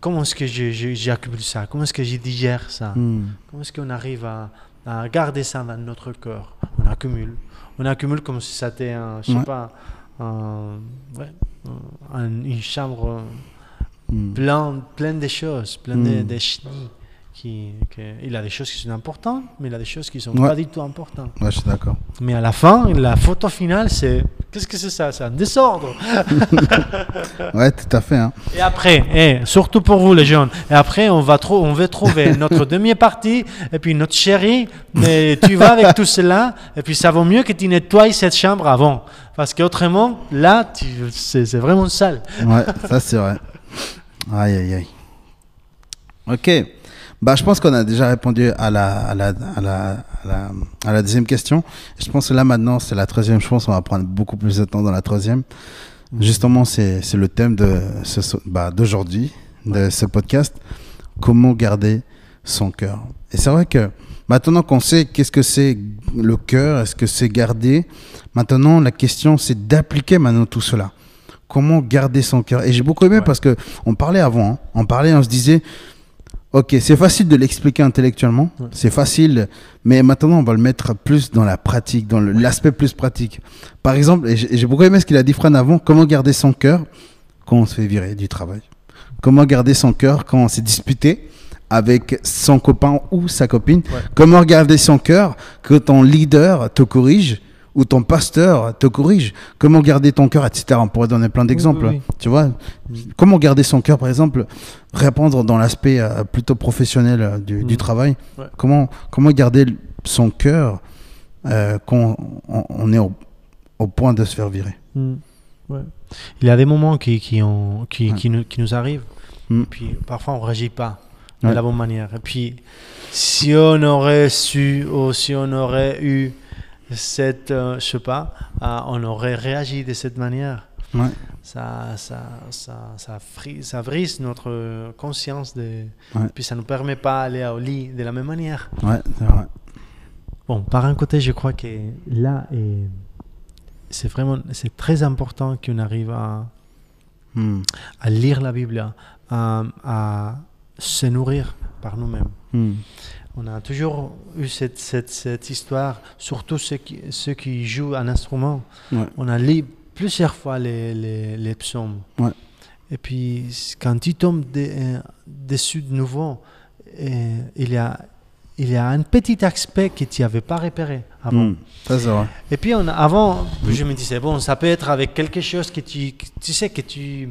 comment est-ce que j'accumule ça? Comment est-ce que je digère ça? Hmm. Comment est-ce qu'on arrive à, à garder ça dans notre cœur On accumule. On accumule comme si c'était, un, je sais Ouais. pas, un- ouais, un- une chambre Hmm. pleine, pleine de choses, pleine de, Mm. de chenilles. Qui, il a des choses qui sont importantes, mais il a des choses qui sont Ouais. pas du tout importantes. Ouais, je suis d'accord. Mais à la fin, la photo finale, c'est. Qu'est-ce que c'est ça? C'est un désordre. Ouais, tout à fait. Hein. Et après, eh, surtout pour vous les jeunes, et après on va, trou- on va trouver notre demi-partie, et puis notre chérie, mais tu vas avec tout cela, et puis ça vaut mieux que tu nettoies cette chambre avant. Parce qu'autrement, là, c'est vraiment sale. Ouais, ça c'est vrai. Aïe, aïe, aïe. Ok. Bah, je pense qu'on a déjà répondu à la, à la, à la, à la, à la deuxième question. Je pense que là, maintenant, c'est la troisième. Je pense qu'on va prendre beaucoup plus de temps dans la troisième. Justement, c'est le thème de ce so- bah, d'aujourd'hui, de ce podcast. Comment garder son cœur. Et c'est vrai que maintenant qu'on sait qu'est-ce que c'est le cœur, est-ce que c'est garder, maintenant, la question, c'est d'appliquer maintenant tout cela comment garder son cœur. Et j'ai beaucoup aimé Ouais. parce que on parlait avant, hein. on parlait, on se disait, ok, c'est facile de l'expliquer intellectuellement, Ouais. c'est facile, mais maintenant on va le mettre plus dans la pratique, dans l'aspect plus pratique. Par exemple, j'ai beaucoup aimé ce qu'il a dit Fran avant, comment garder son cœur quand on se fait virer du travail? Comment garder son cœur quand on s'est disputé avec son copain ou sa copine? Ouais. Comment garder son cœur que ton leader te corrige ou ton pasteur te corrige. Comment garder ton cœur, etc. On pourrait donner plein d'exemples. oui, Tu vois Comment garder son cœur, par exemple, répondre dans l'aspect euh, plutôt professionnel euh, du, du Mm. travail. Ouais. Comment, comment garder son cœur euh, quand on, on est au, au point de se faire virer Mm. Ouais. Il y a des moments qui, qui, ont, qui, Ouais. qui, nous, qui nous arrivent, Mm. et puis parfois on ne réagit pas de Ouais. la bonne manière. Et puis, si on aurait su, ou si on aurait eu cette, euh, je sais pas, euh, on aurait réagi de cette manière. Ouais. Ça, ça, ça, ça, frise, ça brise notre conscience, de, Ouais. puis ça ne nous permet pas d'aller au lit de la même manière. Ouais, c'est vrai. Bon, par un côté, je crois que là, et c'est vraiment, c'est très important qu'on arrive à, Mm. à lire la Bible, à, à se nourrir par nous-mêmes. Mm. On a toujours eu cette, cette, cette histoire, surtout ceux qui, ceux qui jouent un instrument. Ouais. On a lu plusieurs fois les, les, les psaumes. Ouais. Et puis, quand tu tombes de- euh, dessus de nouveau, euh, il, y a, il y a un petit aspect que tu n'avais pas repéré avant. Mm. Ça. Et puis on, avant, je me disais, bon, ça peut être avec quelque chose que tu, que tu sais, que tu,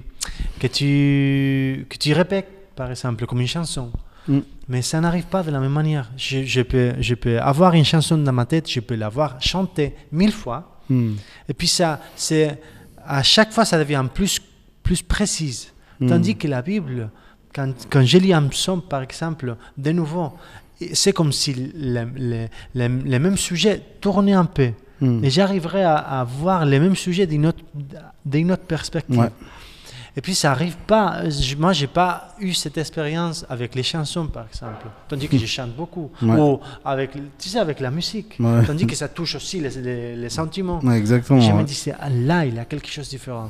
que, tu, que tu répètes, par exemple, comme une chanson. Mm. Mais ça n'arrive pas de la même manière. Je, je peux, je peux avoir une chanson dans ma tête, je peux l'avoir chantée mille fois, Mm. et puis ça, c'est, à chaque fois, ça devient plus, plus précise. Mm. Tandis que la Bible, quand, quand je lis un psaume, par exemple, de nouveau, c'est comme si le, le, le, le même sujet tournait un peu. Mm. Et j'arriverai à, à voir les mêmes sujets d'une autre, d'une autre perspective. Ouais. Et puis ça arrive pas. je- Moi, j'ai pas eu cette expérience avec les chansons, par exemple. Tandis que je chante beaucoup. Ouais. Ou avec, tu sais, avec la musique. Ouais. Tandis que ça touche aussi les, les, les sentiments. Ouais, exactement. Je me ah, là, il y a quelque chose de différent.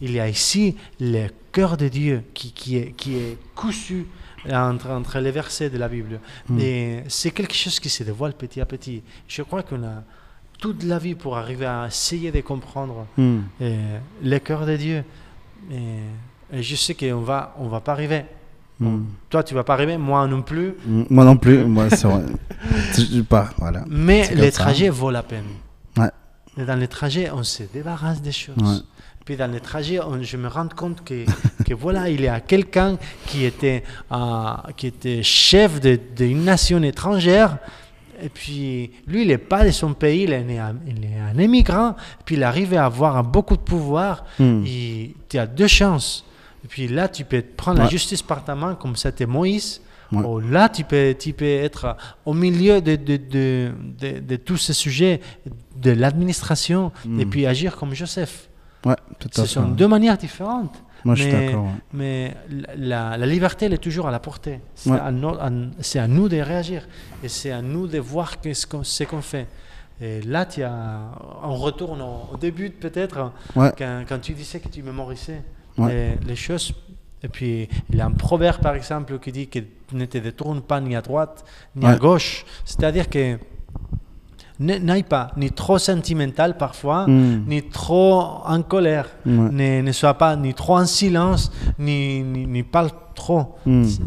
Il y a ici le cœur de Dieu qui, qui, est, qui est cousu entre, entre les versets de la Bible. Mm. Et c'est quelque chose qui se dévoile petit à petit. Je crois qu'on a toute la vie pour arriver à essayer de comprendre Mm. euh, le cœur de Dieu. Et, et je sais qu'on va, on va pas arriver. Bon, Mm. toi, tu vas pas arriver, moi non plus. Mm. Moi non plus. Moi, c'est vrai. Pas. Voilà. Mais C'est le comme ça. trajet vaut la peine. Ouais. Et dans le trajet, on se débarrasse des choses. Ouais. Puis dans le trajet, on- je me rends compte que, que voilà, il y a quelqu'un qui était, euh, qui était chef de- d'une nation étrangère Et puis, lui, il n'est pas de son pays, il est, un, il est un immigrant. Puis, il arrive à avoir beaucoup de pouvoir. Hmm. Tu as deux chances. Et puis là, tu peux prendre la justice par ta main, comme c'était Moïse. Ouais. Ou là, tu peux, tu peux être au milieu de, de, de, de- de tous ces sujets, de l'administration, Hmm. et puis agir comme Joseph. Ouais, tout à Ce fait. sont deux manières différentes. Moi, je suis mais- d'accord. Mais la, la liberté, elle est toujours à la portée. C'est Ouais. à, nous de réagir. Et c'est à nous de voir qu'est-ce qu'on, ce qu'on fait. Et là, on retourne au, début peut-être, Ouais. quand, quand tu disais que tu mémorisais Ouais. les, les choses. Et puis, il y a un proverbe, par exemple, qui dit que ne te détourne pas ni à droite ni à gauche. C'est-à-dire que n'aille pas ni trop sentimental parfois, Hmm. ni trop en colère, ne, ne sois pas ni trop en silence, ni, ni, ni parle trop. C'est-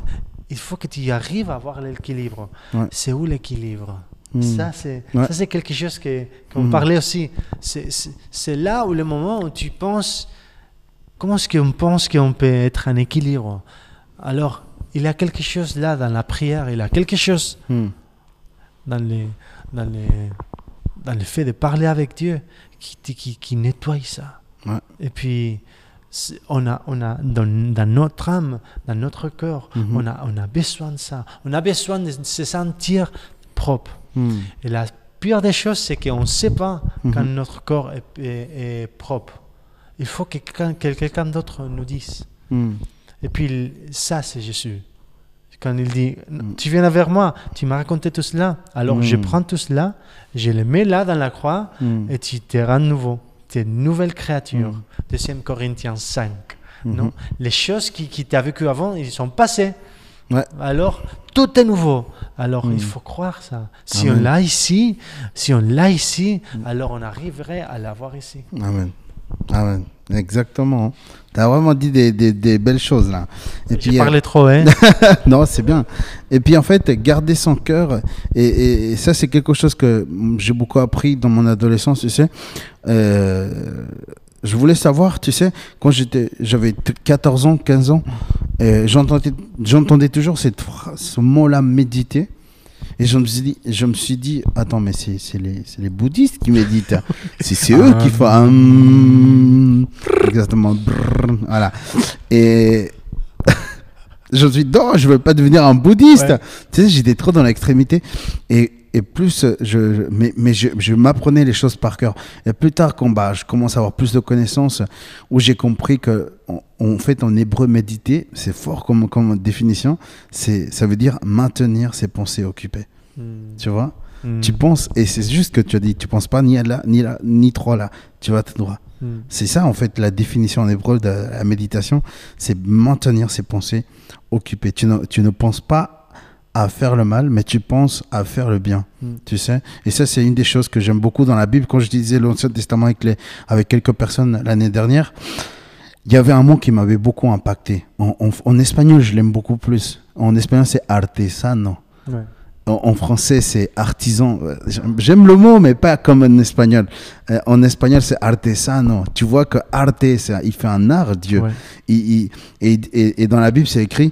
Il faut que tu arrives à avoir l'équilibre. Ouais. C'est où l'équilibre Hmm. Ça, c'est Ouais. quelque chose que, qu'on Hmm. parlait aussi. C'est- là où le moment où tu penses, comment est-ce qu'on pense qu'on peut être en équilibre? Alors, il y a quelque chose là dans la prière, il y a quelque chose dans, les, dans, les, dans le fait de parler avec Dieu qui, qui, qui nettoie ça. Ouais. Et puis, on a, on a dans, dans notre âme, dans notre cœur, Mhm. on, a, on a besoin de ça. On a besoin de se sentir propre. Hmm. Et la pire des choses, c'est qu'on ne sait pas quand Mhm. notre corps est, est- est propre. Il faut que quelqu'un que quelqu'un d'autre nous dise. Hmm. Et puis ça, c'est Jésus. Quand il dit, Mm. tu viens vers moi, tu m'as raconté tout cela, alors je Mm. prends tout cela, je le mets là dans la croix, Hmm. et tu te rends nouveau. Tu es une nouvelle créature. Mm. 2 Corinthiens 5. Mhm. Non? Les choses qui, qui t'as vécues avant, ils sont passées. Ouais. Alors, tout est nouveau. Alors, Mm. il faut croire ça. Si Amen. on l'a ici, si on l'a ici, alors on arriverait à l'avoir ici. Amen. Amen. Exactement. Tu as vraiment dit des, des- des belles choses là. Et J'ai puis, euh, parlé trop, hein non, c'est bien. Et puis en fait, garder son cœur, et, et- et ça c'est quelque chose que j'ai beaucoup appris dans mon adolescence, tu sais. Euh, je voulais savoir, tu sais, quand j'étais, j'avais t- 14 ans, 15 ans, euh, j'entendais, j'entendais toujours cette phrase, ce mot-là, méditer. Et je me suis dit, je me suis dit attends, mais c'est, c'est les, c'est les bouddhistes qui méditent. c'est, c'est eux qui font. hum, exactement. brrr, voilà. Et je me suis dit, non, je veux pas devenir un bouddhiste. Ouais. Tu sais, j'étais trop dans l'extrémité. Et, et plus, euh, je, je- mais, mais je, je m'apprenais les choses par cœur. Et plus tard, quand bah, je commence à avoir plus de connaissances, où j'ai compris que, en, en fait, en hébreu, méditer, c'est fort comme, comme définition. C'est, ça veut dire maintenir ses pensées occupées. Mm. Tu vois? Mm. Tu penses, et c'est juste que tu as dit, tu penses pas ni à là, ni là, ni trop là. Tu vas tout droit. Mm. C'est ça, en fait, la définition en hébreu de la méditation, c'est maintenir ses pensées occupées. Tu ne, tu ne penses pas à faire le mal, mais tu penses à faire le bien. Mm. Tu sais Et ça, c'est une des choses que j'aime beaucoup dans la Bible. Quand je disais l'Ancien Testament avec, les, avec quelques personnes l'année dernière, il y avait un mot qui m'avait beaucoup impacté. En, en- en espagnol, je l'aime beaucoup plus. En espagnol, c'est artesano. Ouais. En, en français, c'est artisan. Euh, j'aime- le mot, mais pas comme en espagnol. Euh, en espagnol, c'est artesano. Tu vois que arte, il fait un art, Dieu. Ouais. Il- il- et, et- et dans la Bible, c'est écrit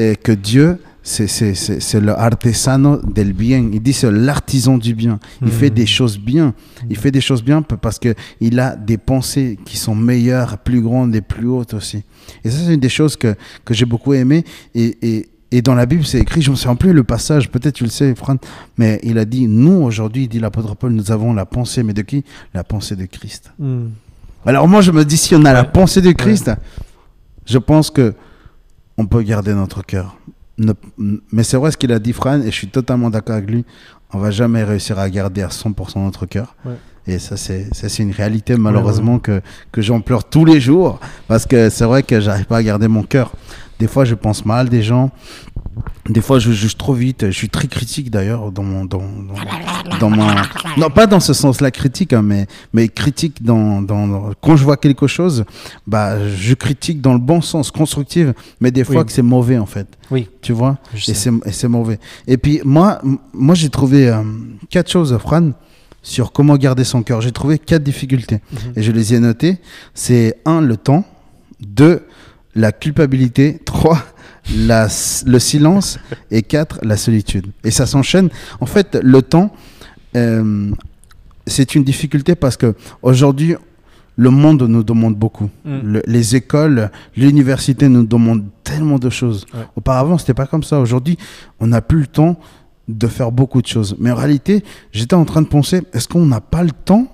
euh, que Dieu, c'est- le artesano del bien. Il dit c'est l'artisan du bien. Il Mhm. fait des choses bien. Il fait des choses bien parce que il a des pensées qui sont meilleures, plus grandes et plus hautes aussi. Et ça, c'est une des choses que, que j'ai beaucoup aimé. Et, et, et dans la Bible, c'est écrit, je ne me souviens plus le passage, peut-être tu le sais, Fran, mais il a dit, nous, aujourd'hui, dit l'apôtre Paul, nous avons la pensée, mais de qui? La pensée de Christ. Mm. Alors moi, je me dis, si on a la pensée de Christ, je pense que on peut garder notre cœur. Ne- mais c'est vrai ce qu'il a dit, Fran, et je suis totalement d'accord avec lui. On va jamais réussir à garder à 100% notre cœur. Ouais. Et ça, c'est ça, c'est une réalité, malheureusement, que, que j'en pleure tous les jours. Parce que c'est vrai que j'arrive pas à garder mon cœur. Des fois, je pense mal des gens. Des fois, je juge trop vite. Je suis très critique d'ailleurs dans mon, dans, dans, dans mon, non pas dans ce sens-là critique, hein, mais mais critique dans, dans, quand je vois quelque chose, bah je critique dans le bon sens, constructif, mais des fois Oui. que c'est mauvais en fait. Oui. Tu vois? Je et c'est et c'est mauvais. Et puis moi, moi j'ai trouvé euh, quatre choses, Fran, sur comment garder son cœur. J'ai trouvé quatre difficultés Mhm. et je les ai notées. C'est un, le temps. Deux, la culpabilité. Trois, la, le silence et 4, la solitude. Et ça s'enchaîne. En fait, le temps, euh, c'est une difficulté parce que aujourd'hui, le monde nous demande beaucoup. Mm. Le- les écoles, l'université nous demandent tellement de choses. Ouais. Auparavant, c'était pas comme ça. Aujourd'hui, on n'a plus le temps de faire beaucoup de choses. Mais en réalité, j'étais en train de penser, est-ce qu'on n'a pas le temps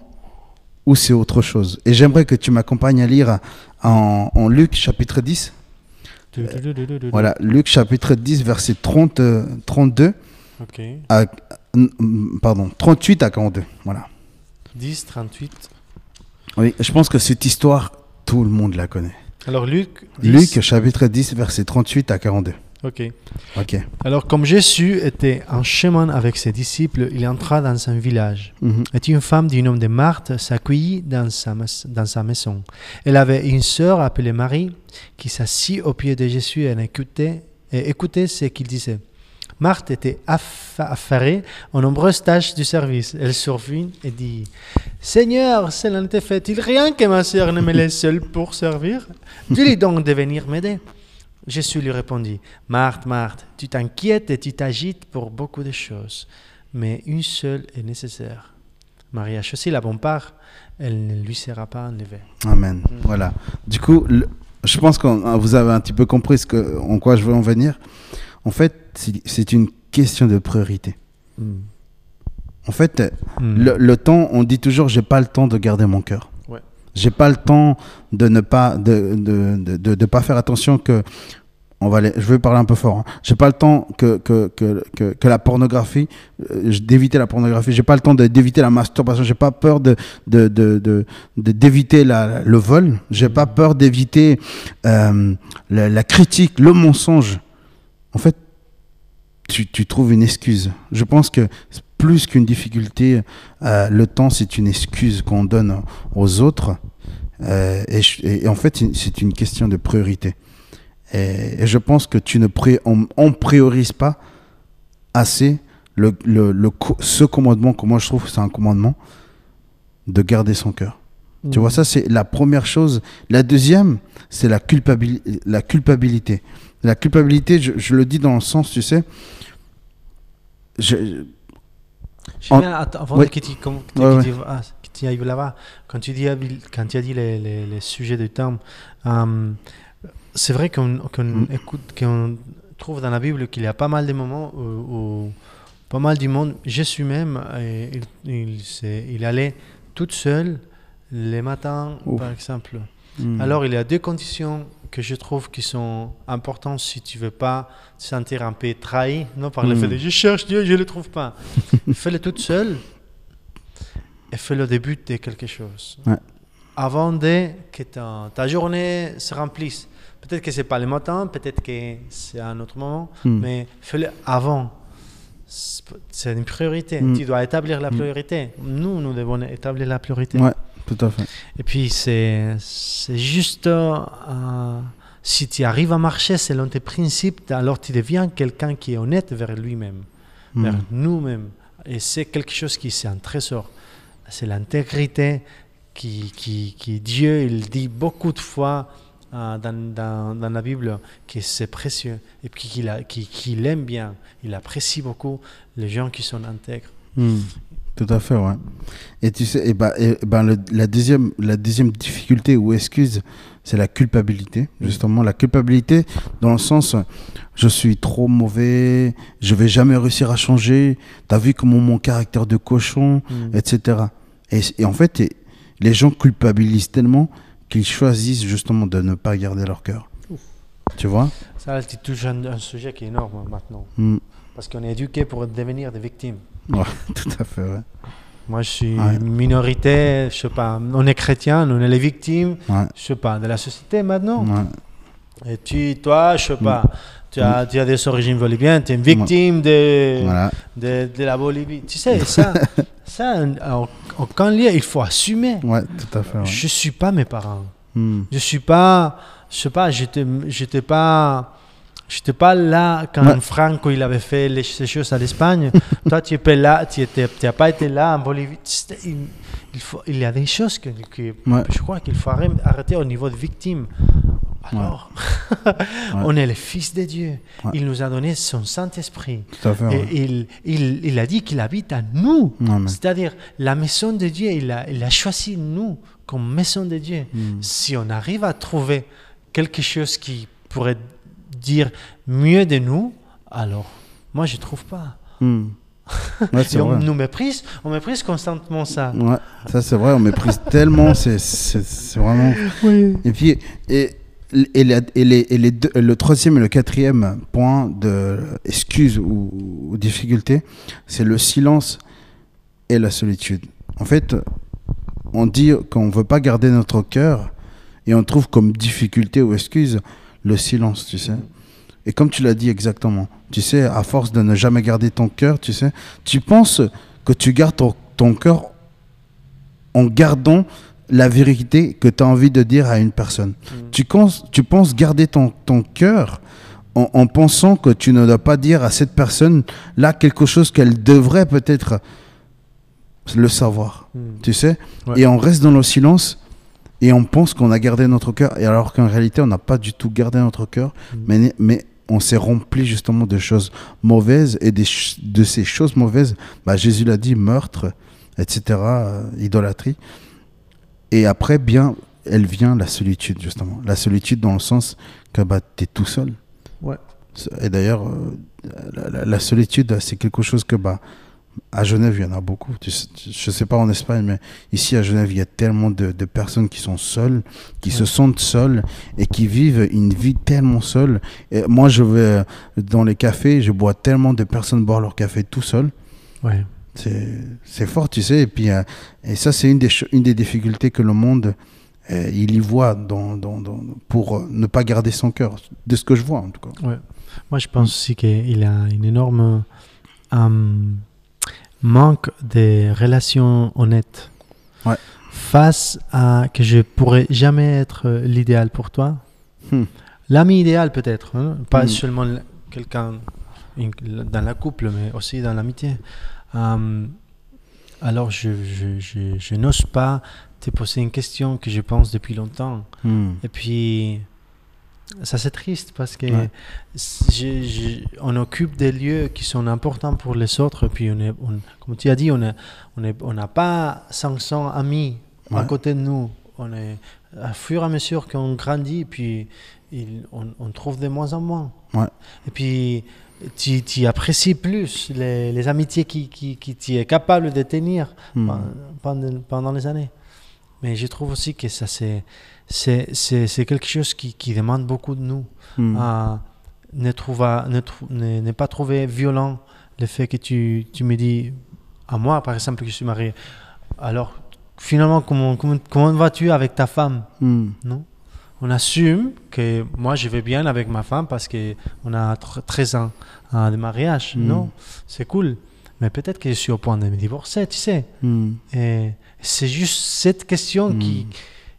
ou c'est autre chose? Et j'aimerais que tu m'accompagnes à lire en, en Luc chapitre 10. Voilà, Luc chapitre 10, verset 30, euh, 32 Ok. à, mm, pardon, 38 à 42. Voilà. 10, 38. Oui, je pense que cette histoire, tout le monde la connaît. Alors Luc. 10. Luc chapitre 10, verset 38 à 42. Ok. Ok. Alors comme Jésus était en chemin avec ses disciples, il entra dans un village. Mhm. Et une femme du nom de Marthe s'accueillit dans sa, dans sa maison. Elle avait une sœur appelée Marie qui s'assit au pied de Jésus et écoutait, et écoutait ce qu'il disait. Marthe était aff- affairée aux nombreuses tâches du service. Elle survint et dit Seigneur, cela ne te fait-il rien que ma sœur ne me laisse seule pour servir? Dis-lui donc de venir m'aider. Jésus lui répondit Marthe, Marthe, tu t'inquiètes et tu t'agites pour beaucoup de choses, mais une seule est nécessaire. Marie a choisi la bonne part, elle ne lui sera pas enlevée. Amen. Voilà. Du coup, le- je pense que vous avez un petit peu compris ce que, en quoi je veux en venir. En fait, c'est- une question de priorité. En fait, Hmm. le, le temps, on dit toujours, j'ai pas le temps de garder mon cœur. J'ai pas le temps de ne pas de, de, de, pas faire attention que on va aller, je vais parler un peu fort. Hein. J'ai pas le temps que que, que, que, la pornographie, euh, d'éviter la pornographie. J'ai pas le temps d'éviter la masturbation. J'ai pas peur de de de de- d'éviter la, le vol. J'ai pas peur d'éviter euh, la, la critique, le mensonge. En fait, tu, tu trouves une excuse. Je pense que plus qu'une difficulté, euh, le temps, c'est une excuse qu'on donne aux autres. Euh, et, je- et en fait, c'est une question de priorité. Et, et je pense que tu ne pré, on, on priorise pas assez le, le, le ce commandement que moi je trouve que c'est un commandement de garder son cœur. Tu vois, ça c'est la première chose. La deuxième, c'est la, culpabili- la culpabilité. La culpabilité, je, je le dis dans le sens, tu sais, je, Je En- avant Ouais. que tu, com- que Ouais, tu- ah, que tu ailles là-bas, quand tu dis, quand tu as dit les, les- les sujets du temps, euh, c'est vrai qu'on Mm. écoute, qu'on trouve dans la Bible qu'il y a pas mal de moments où, où pas mal du monde, Jésus même, euh, il, il, s'est- il allait tout seul les matins, Ouf. par exemple. Hmm. Alors, il y a deux conditions que je trouve qui sont importantes si tu veux pas te sentir un peu trahi, non par le Mm. fait de je cherche Dieu, je le trouve pas. Fais-le toute seule et fais-le début de quelque chose. Ouais. Avant de que ta, ta journée se remplisse. Peut-être que c'est pas le matin, peut-être que c'est à un autre moment, Hmm. mais fais-le avant. C'est une priorité. Mm. Tu dois établir la priorité. Nous, nous devons établir la priorité. Ouais, tout à fait. Et puis, c'est c'est juste, euh, si tu arrives à marcher selon tes principes, alors tu deviens quelqu'un qui est honnête vers lui-même, Hmm. vers nous-mêmes. Et c'est quelque chose qui, c'est un trésor. C'est l'intégrité qui, qui, qui Dieu, il dit beaucoup de fois euh, dans, dans, dans la Bible que c'est précieux et puis qu'il a- qu'il- qu'il aime bien. Il apprécie beaucoup les gens qui sont intègres. Hmm. Tout à fait, ouais. Et tu sais, et ben, ben la, deuxième, la deuxième difficulté ou excuse, c'est la culpabilité. Justement, la culpabilité dans le sens, je suis trop mauvais, je vais jamais réussir à changer, t'as vu comment mon caractère de cochon, etc. Et, et en fait, et- les gens culpabilisent tellement qu'ils choisissent justement de ne pas garder leur cœur. Tu vois? Ça, tu touches un, un sujet qui est énorme maintenant. Hmm. Parce qu'on est éduqué pour devenir des victimes. Ouais, tout à fait, ouais. Moi, je suis Ouais. une minorité, je sais pas, on est chrétien, on est les victimes, Ouais, je sais pas, de la société maintenant. Et tu, toi, je sais pas, tu, as, tu as des origines boliviennes, tu es une victime de, Voilà. de, de la Bolivie. Tu sais, ça, ça en, en quand lieu, il faut assumer. Ouais, tout à fait. Je suis pas mes parents. Hmm. Je suis pas, je sais pas, j'étais pas, j'étais pas là quand Ouais. Franco il avait fait les, ces choses à l'Espagne. Toi, tu étais là, tu étais, tu as pas été là en Bolivie. Il, il faut, il y a des choses que, que Ouais. je crois qu'il faut arrê- arrêter au niveau de victime. alors on est les fils de Dieu. Il nous a donné son Saint-Esprit. Et il, il, il a dit qu'il habite à nous. C'est-à-dire, la maison de Dieu, il a, il a choisi nous comme maison de Dieu. Mm. Si on arrive à trouver quelque chose qui pourrait dire mieux de nous, alors moi, je trouve pas. Hmm. Ouais, c'est Et on vrai. nous méprise, on méprise constamment ça. Ouais, ça c'est vrai, on méprise tellement, c'est vraiment. Et puis, et, et, la- et les, et les deux- le troisième et le quatrième point de excuse ou, ou difficulté, c'est le silence et la solitude. En fait, on dit qu'on ne veut pas garder notre cœur et on trouve comme difficulté ou excuse le silence, tu sais. Et comme tu l'as dit exactement, tu sais, à force de ne jamais garder ton cœur, tu sais, tu penses que tu gardes ton, ton cœur en gardant la vérité que tu as envie de dire à une personne. Tu, penses, tu penses garder ton, ton cœur en, en pensant que tu ne dois pas dire à cette personne là quelque chose qu'elle devrait peut-être le savoir. Mm. Tu sais Ouais. Et on reste dans le silence et on pense qu'on a gardé notre cœur, et alors qu'en réalité, on n'a pas du tout gardé notre cœur, Mm. mais, mais on s'est rempli justement de choses mauvaises, et des de ces choses mauvaises, bah, Jésus l'a dit, meurtre, etc., euh, idolâtrie. Et après, bien, elle vient la solitude, justement. La solitude dans le sens que bah, tu es tout seul. Ouais. Et d'ailleurs, euh, la, la- la solitude, c'est quelque chose que, bah, à Genève, il y en a beaucoup. Tu sais- tu- je ne sais pas en Espagne, mais ici à Genève, il y a tellement de, de personnes qui sont seules, qui se sentent seules et qui vivent une vie tellement seule. Et moi, je vais euh, dans les cafés, je vois tellement de personnes boire leur café tout seul. Ouais. C'est c'est fort, tu sais. Et, puis, euh, et ça, c'est une des, une des difficultés que le monde, euh, il y voit dans, dans, dans- pour ne pas garder son cœur, de ce que je vois en tout cas. Ouais. Moi, je pense aussi qu'il a une énorme manque de relations honnêtes. Ouais. Face à que je pourrais jamais être euh, l'idéal pour toi. Hmm. L'ami idéal peut-être, hein, pas Hmm. seulement quelqu'un dans la couple, mais aussi dans l'amitié. Euh, alors, je, je, je, je n'ose pas te poser une question que je pense depuis longtemps. Hmm. Et puis, ça c'est triste parce que Ouais. je- je- on occupe des lieux qui sont importants pour les autres. Puis, on est, on- comme tu as dit, on n'a on est- on n'a pas 500 amis à côté de nous. On est, à fur et à mesure qu'on grandit, puis il- on, on trouve de moins en moins. Ouais. Et puis, tu, tu apprécies plus les, les amitiés qui, qui, qui tu es capable de tenir Hmm. pen- pendant, pendant les années. Mais je trouve aussi que ça, c'est, c'est, c'est, c'est quelque chose qui, qui demande beaucoup de nous. Hmm. Ne, trouver, ne, trou- ne, ne pas trouver violent le fait que tu, tu me dis, à moi par exemple, que je suis marié. Alors, finalement, comment, comment, comment vas-tu avec ta femme? Hmm. non? On assume que moi, je vais bien avec ma femme parce qu'on a tr- 13 ans hein, de mariage. Mm. Non, c'est cool. Mais peut-être que je suis au point de me divorcer, tu sais. Hmm. Et c'est juste cette question Mm.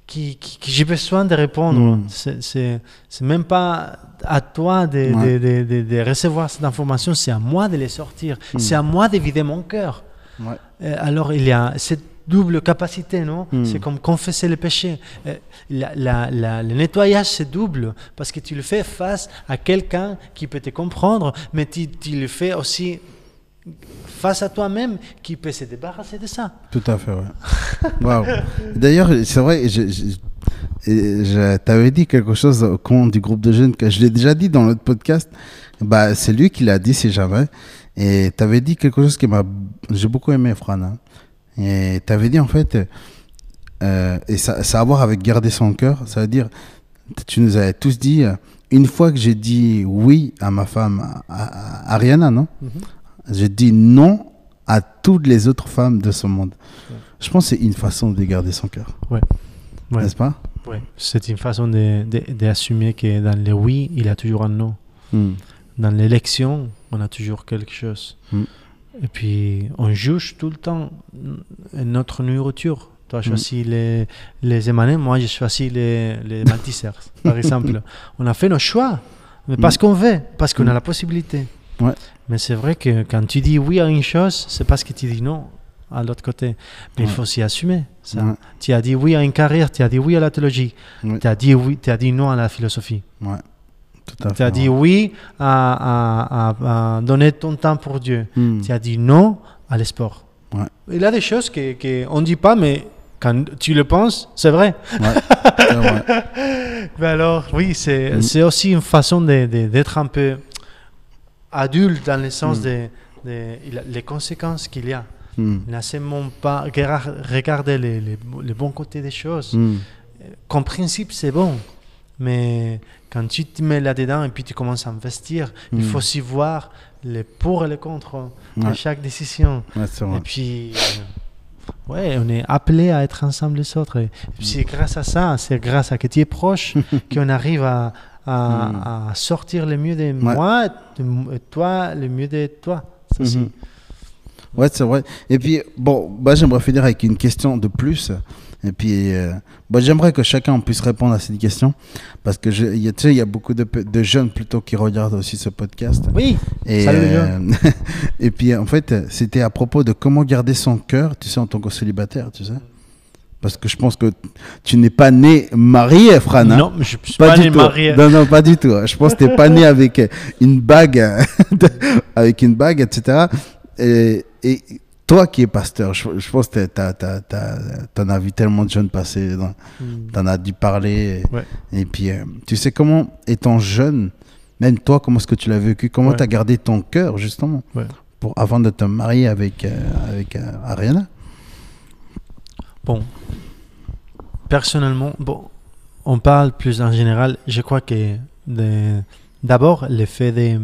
Qui, qui, qui- que j'ai besoin de répondre. Mm. C'est- même pas à toi de, Ouais. de, de, de- de recevoir cette information, c'est à moi de les sortir. Mm. C'est à moi de vider mon cœur. Ouais. Euh, alors il y a cette double capacité, non? Mm. C'est comme confesser le péché. Euh, la- la- la- le nettoyage, c'est double, parce que tu le fais face à quelqu'un qui peut te comprendre, mais tu, tu le fais aussi face à toi-même qui peut se débarrasser de ça. Tout à fait, ouais. Waouh. D'ailleurs, c'est vrai, je, je, t'avais dit quelque chose au compte du groupe de jeunes que je l'ai déjà dit dans notre podcast. Bah, c'est lui qui l'a dit, si jamais. Et t'avais dit quelque chose qui m'a, j'ai beaucoup aimé, Fran. hein. Et t'avais dit en fait, euh, et ça, ça a à voir avec garder son cœur. Ça veut dire, tu nous avais tous dit, une fois que j'ai dit oui à ma femme, à, Ariana, non? J'ai dit non à toutes les autres femmes de ce monde. Je pense que c'est une façon de garder son cœur. Ouais. N'est-ce pas? Ouais. C'est une façon de- de- d'assumer que dans le oui, il y a toujours un non. Hmm. Dans l'élection, on a toujours quelque chose. Mm. Et puis, on juge tout le temps mm, notre nourriture. Toi, tu Mm. choisis les, les émanés, moi, j'ai choisi les, les par exemple. On a fait nos choix, mais parce qu'on veut, parce qu'on Mm. a la possibilité. Ouais. Mais c'est vrai que quand tu dis oui à une chose, c'est parce que tu dis non à l'autre côté. Mais il faut s'y assumer. Ça. Ouais. Tu as dit oui à une carrière, tu as dit oui à la théologie, tu as dit oui, tu as dit non à la philosophie. Tu as dit oui à, à- à- à donner ton temps pour Dieu. Hmm. Tu as dit non à les sports. Ouais. Il y a des choses qu'on ne dit pas, mais quand tu le penses, c'est vrai. Mais alors, oui, c'est Mm. aussi une façon d'être un peu adulte dans le sens Mm. de, de- les conséquences qu'il y a. Ne seulement pas regar- regarder les, les, les bons côtés des choses. Hmm. Qu'en principe, c'est bon. Mais quand tu te mets là-dedans et puis tu commences à investir, il Mm. faut aussi voir les pour et les contre de Ouais. chaque décision. Ouais. Et puis, euh, ouais, on est appelé à être ensemble les autres. Et puis c'est grâce à ça, c'est grâce à que tu es proche qu'on arrive à, à, à sortir le mieux de moi et toi le mieux de toi. Ça, c'est- Mhm. Ouais, c'est vrai. Et puis, bon, bah, j'aimerais finir avec une question de plus. Et puis, euh, bah, j'aimerais que chacun puisse répondre à cette question. Parce que, je, il y a- tu sais, il y a beaucoup de, jeunes plutôt qui regardent aussi ce podcast. Oui, Et, Salut, euh, et puis, en fait, c'était à propos de comment garder son cœur, tu sais, en tant que célibataire, tu sais. Parce que je pense que tu n'es pas né marié, Fran. hein non, je ne suis pas, du né tout. marié. Non, non, pas du tout. Je pense que tu n'es pas né avec une bague, avec une bague, etc. Et, et toi qui es pasteur, je, je pense que tu en as vu tellement de jeunes passer, Mm. tu en as dû parler. Ouais. Et puis, euh, tu sais comment, étant jeune, même toi, comment est-ce que tu l'as vécu? Comment Ouais. tu as gardé ton cœur, justement, Ouais. pour, avant de te marier avec, euh, avec euh, Ariana? Bon, personnellement, bon, on parle plus en général. Je crois que d'abord, le fait de,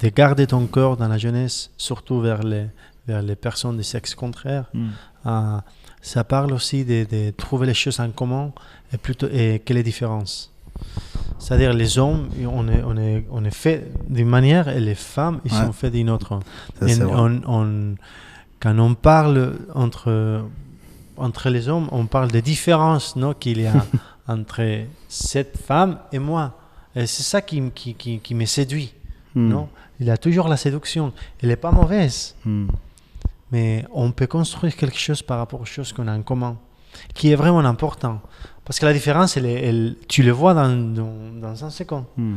de garder ton cœur dans la jeunesse, surtout vers les, vers les personnes de sexe contraire, euh, ça parle aussi de, de trouver les choses en commun et, plutôt, et quelle est la différence. C'est-à-dire les hommes, on est, on est, on est fait d'une manière et les femmes, ils Ouais. sont faits d'une autre. Ça, on, on- quand on parle entre, entre les hommes, on parle des différences non, qu'il y a entre cette femme et moi. Et c'est ça qui, qui, qui, qui me séduit. Hmm. Non Il y a toujours la séduction. Elle n'est pas mauvaise, Hmm. mais on peut construire quelque chose par rapport aux choses qu'on a en commun, qui est vraiment important. Parce que la différence, elle, tu le vois dans, dans, dans un second. Hmm.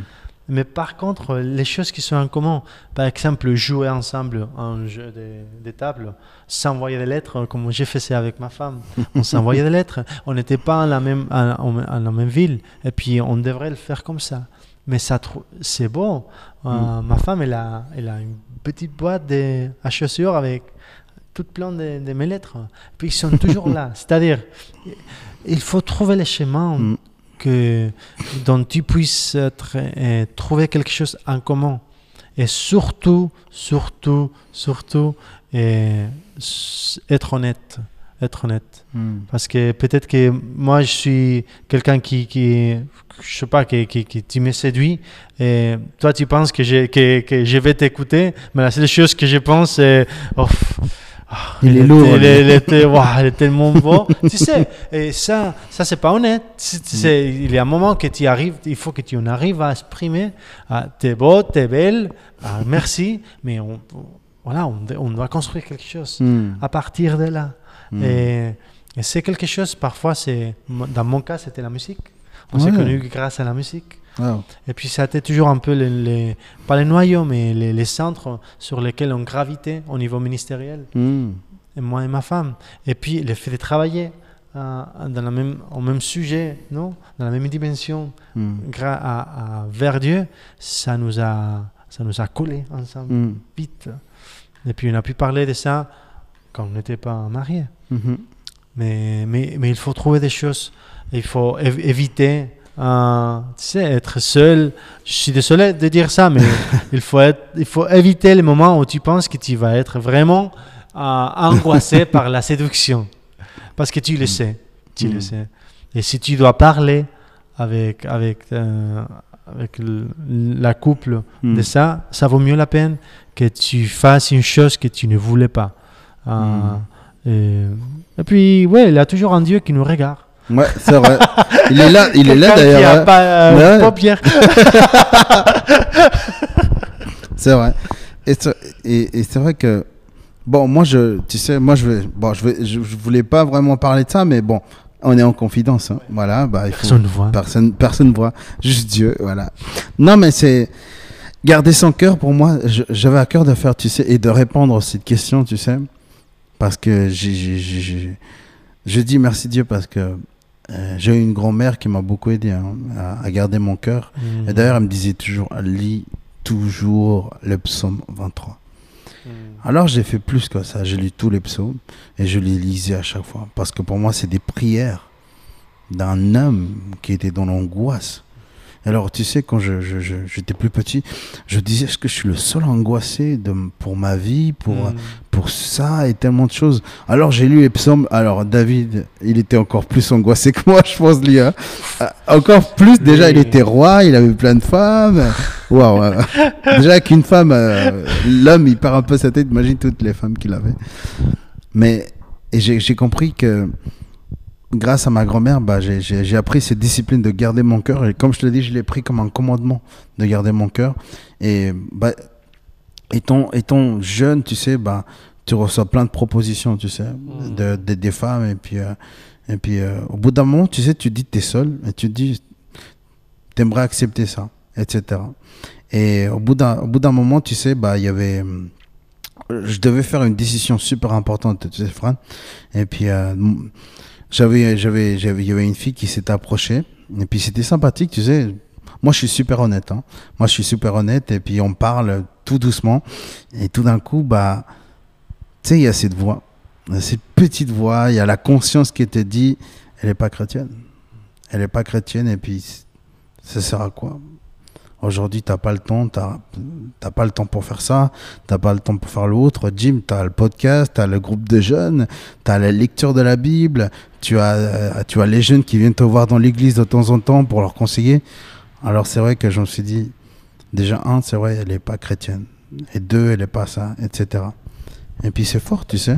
Mais par contre, les choses qui sont en commun, par exemple, jouer ensemble à un jeu de, de table, s'envoyer des lettres, comme j'ai fait ça avec ma femme. On s'envoyait des lettres. On n'était pas en la, même, en, en- en la même ville. Et puis, on devrait le faire comme ça. Mais ça, c'est bon. Euh, Ma femme, elle a, elle a une petite boîte de, à chaussures avec tout plein de, de mes lettres. Puis, ils sont toujours là. C'est-à-dire, il faut trouver les chemins Mm. Que, dont tu puisses être, euh, trouver quelque chose en commun. Et surtout, surtout, surtout, euh, être honnête. Être honnête. Hmm. Parce que peut-être que moi, je suis quelqu'un qui, qui, je sais pas, qui, qui, qui tu me séduit. Et toi, tu penses que, j'ai- que, que je vais t'écouter. Mais la seule chose que je pense, c'est. oh, Il est était- lourd, Il, était, il est tellement beau. tu sais, et ça, ça c'est pas honnête. Tu- tu sais, il y a un moment que tu arrives, il faut que tu en arrives à exprimer. Ah, t'es beau, t'es belle, ah, merci. Mais on, voilà, on, on doit construire quelque chose Hmm. à partir de là. Hmm. Et, et c'est quelque chose, parfois, c'est, dans mon cas, c'était la musique. On s'est Ouais. connus grâce à la musique. Et puis, ça a été toujours un peu, les, les- pas les noyaux, mais les, les centres sur lesquels on gravitait au niveau ministériel, Hmm. et moi et ma femme. Et puis, le fait de travailler euh, dans la même, au même sujet, non dans la même dimension, Hmm. à, à- vers Dieu, ça nous a, ça nous a collés ensemble, Hmm. vite. Et puis, on a pu parler de ça quand on n'était pas mariés. Mhm. Mais, mais, mais il faut trouver des choses. Il faut év- éviter, euh, tu sais, être seul. Je suis désolé de dire ça, mais il, faut être, il faut éviter les moments où tu penses que tu vas être vraiment euh, angoissé par la séduction. Parce que tu le sais. Tu Mm. le sais. Et si tu dois parler avec, avec, euh, avec le- la couple de ça, ça vaut mieux la peine que tu fasses une chose que tu ne voulais pas. Mm. et, et puis, ouais, il y a toujours un Dieu qui nous regarde. Ouais, c'est vrai. Il est là, il est là d'ailleurs. a hein. pas euh, Ouais. paupières. C'est vrai. Et c'est et- et c'est vrai que Bon, moi, je, tu sais, moi, je vais, bon, je vais, je, je voulais pas vraiment parler de ça, mais bon, on est en confidence, hein. voilà. Bah, il faut- Personne ne voit. Personne, personne ne voit, juste Dieu, voilà. Non, mais c'est garder son cœur pour moi. J'avais à cœur de faire, tu sais, et de répondre à cette question, tu sais, parce que j'ai- je dis merci Dieu parce que euh, j'ai eu une grand-mère qui m'a beaucoup aidé hein, à, à garder mon cœur. Mm. Et d'ailleurs, elle me disait toujours, lis toujours le psaume 23. Alors j'ai fait plus que ça, j'ai lu tous les psaumes et je les lisais à chaque fois. Parce que pour moi, c'est des prières d'un homme qui était dans l'angoisse. Alors tu sais, quand je, je- je- j'étais plus petit, je disais, est-ce que je suis le seul angoissé de, pour ma vie, pour, Mm. pour ça et tellement de choses? Alors j'ai lu les psaumes. Alors David, il était encore plus angoissé que moi, je pense, lui. hein. Euh, Encore plus, déjà, il était roi, il avait plein de femmes. Waouh euh, Déjà qu'une femme, euh, l'homme, il perd un peu sa tête. Imagine toutes les femmes qu'il avait. Mais et j'ai j'ai compris que grâce à ma grand-mère, bah, j'ai- appris cette discipline de garder mon cœur. Et comme je te l'ai dit, je l'ai pris comme un commandement de garder mon cœur. Et bah, étant, étant jeune, tu sais, bah, tu reçois plein de propositions, tu sais, de, de- des femmes. Et puis, euh, et puis euh, au bout d'un moment, tu sais, tu dis que tu es seul. Et tu dis, t'aimerais accepter ça, etc. Et au bout d'un moment, tu sais, bah, il y avait. hum, Je devais faire une décision super importante, tu sais, Fran. Et puis, euh, j'avais, il y avait une fille qui s'était approchée. Et puis, c'était sympathique, tu sais. Moi, je suis super honnête. Hein. Moi, je suis super honnête. Et puis, on parle tout doucement. Et tout d'un coup, bah, tu sais, il y a cette voix. Cette petite voix. Il y a la conscience qui te dit, elle n'est pas chrétienne. Elle n'est pas chrétienne. Et puis, ça sert à quoi? Aujourd'hui, t'as pas le temps, t'as t'as pas le temps pour faire ça, t'as pas le temps pour faire l'autre. Jim, t'as le podcast, t'as le groupe de jeunes, t'as la lecture de la Bible, tu as, euh, tu as les jeunes qui viennent te voir dans l'église de temps en temps pour leur conseiller. Alors c'est vrai que je me suis dit, déjà un, c'est vrai, elle est pas chrétienne, et deux, elle est pas ça, etc. Et puis c'est fort, tu sais.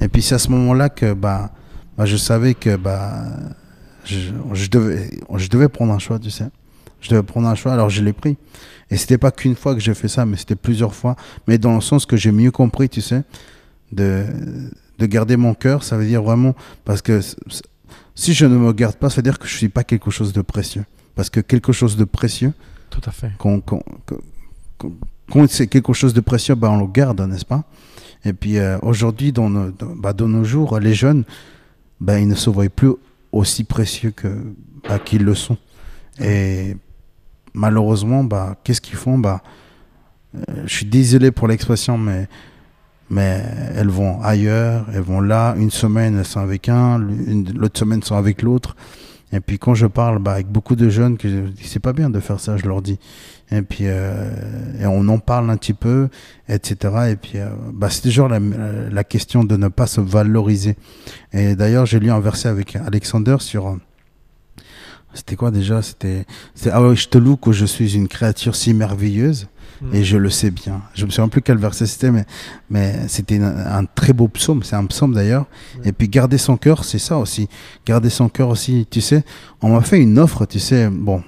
Et puis c'est à ce moment-là que bah, bah, je savais que bah, je devais, je devais prendre un choix, tu sais. Je devais prendre un choix, alors je l'ai pris. Et c'était pas qu'une fois que j'ai fait ça, mais c'était plusieurs fois. Mais dans le sens que j'ai mieux compris, tu sais, de, de garder mon cœur, ça veut dire vraiment, parce que si je ne me garde pas, ça veut dire que je suis pas quelque chose de précieux. Parce que quelque chose de précieux, Tout à fait. quand, quand, quand- quand- quand c'est quelque chose de précieux, bah, on le garde, n'est-ce pas? Et puis euh, aujourd'hui, dans, nos- dans- bah, dans nos jours, les jeunes, bah, ils ne se voient plus aussi précieux que bah, qu'ils le sont. Et malheureusement, bah, qu'est-ce qu'ils font? Bah, euh, Je suis désolé pour l'expression, mais, mais elles vont ailleurs, elles vont là, une semaine elles sont avec un, l'autre semaine elles sont avec l'autre. Et puis quand je parle bah, avec beaucoup de jeunes, que je c'est pas bien de faire ça, je leur dis. Et puis euh, et on en parle un petit peu, etc. Et puis euh, bah, c'est toujours la, la question de ne pas se valoriser. Et d'ailleurs, j'ai lu un verset avec Alexander sur. C'était quoi déjà? C'était. c'est, Ah oui, je te loue que je suis une créature si merveilleuse et je le sais bien. Je me souviens plus quel verset c'était, mais, mais c'était un, un très beau psaume. C'est un psaume d'ailleurs. Et puis garder son cœur, c'est ça aussi. Garder son cœur aussi. Tu sais, on m'a fait une offre, tu sais. Bon,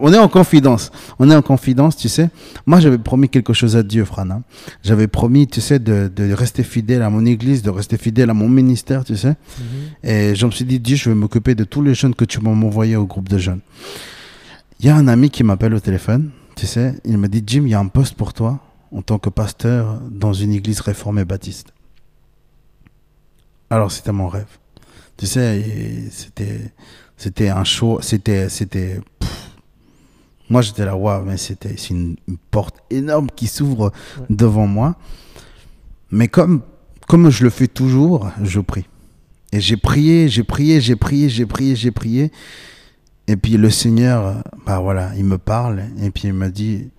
on est en confidence. On est en confidence, tu sais. Moi, j'avais promis quelque chose à Dieu, Fran. hein. J'avais promis, tu sais, de, de rester fidèle à mon église, de rester fidèle à mon ministère, tu sais. Et je me suis dit, Dieu, je vais m'occuper de tous les jeunes que tu m'as envoyés au groupe de jeunes. Il y a un ami qui m'appelle au téléphone, tu sais, il me dit, Jim, il y a un poste pour toi en tant que pasteur dans une église réformée baptiste. Alors c'était mon rêve. Tu sais, c'était, c'était un show, c'était. Moi j'étais là, waouh, mais c'était, c'est une, une porte énorme qui s'ouvre Ouais. devant moi. Mais comme, comme je le fais toujours, je prie. Et j'ai prié, j'ai prié, j'ai prié, j'ai prié, j'ai prié. Et puis le Seigneur, bah voilà, il me parle et puis il me dit,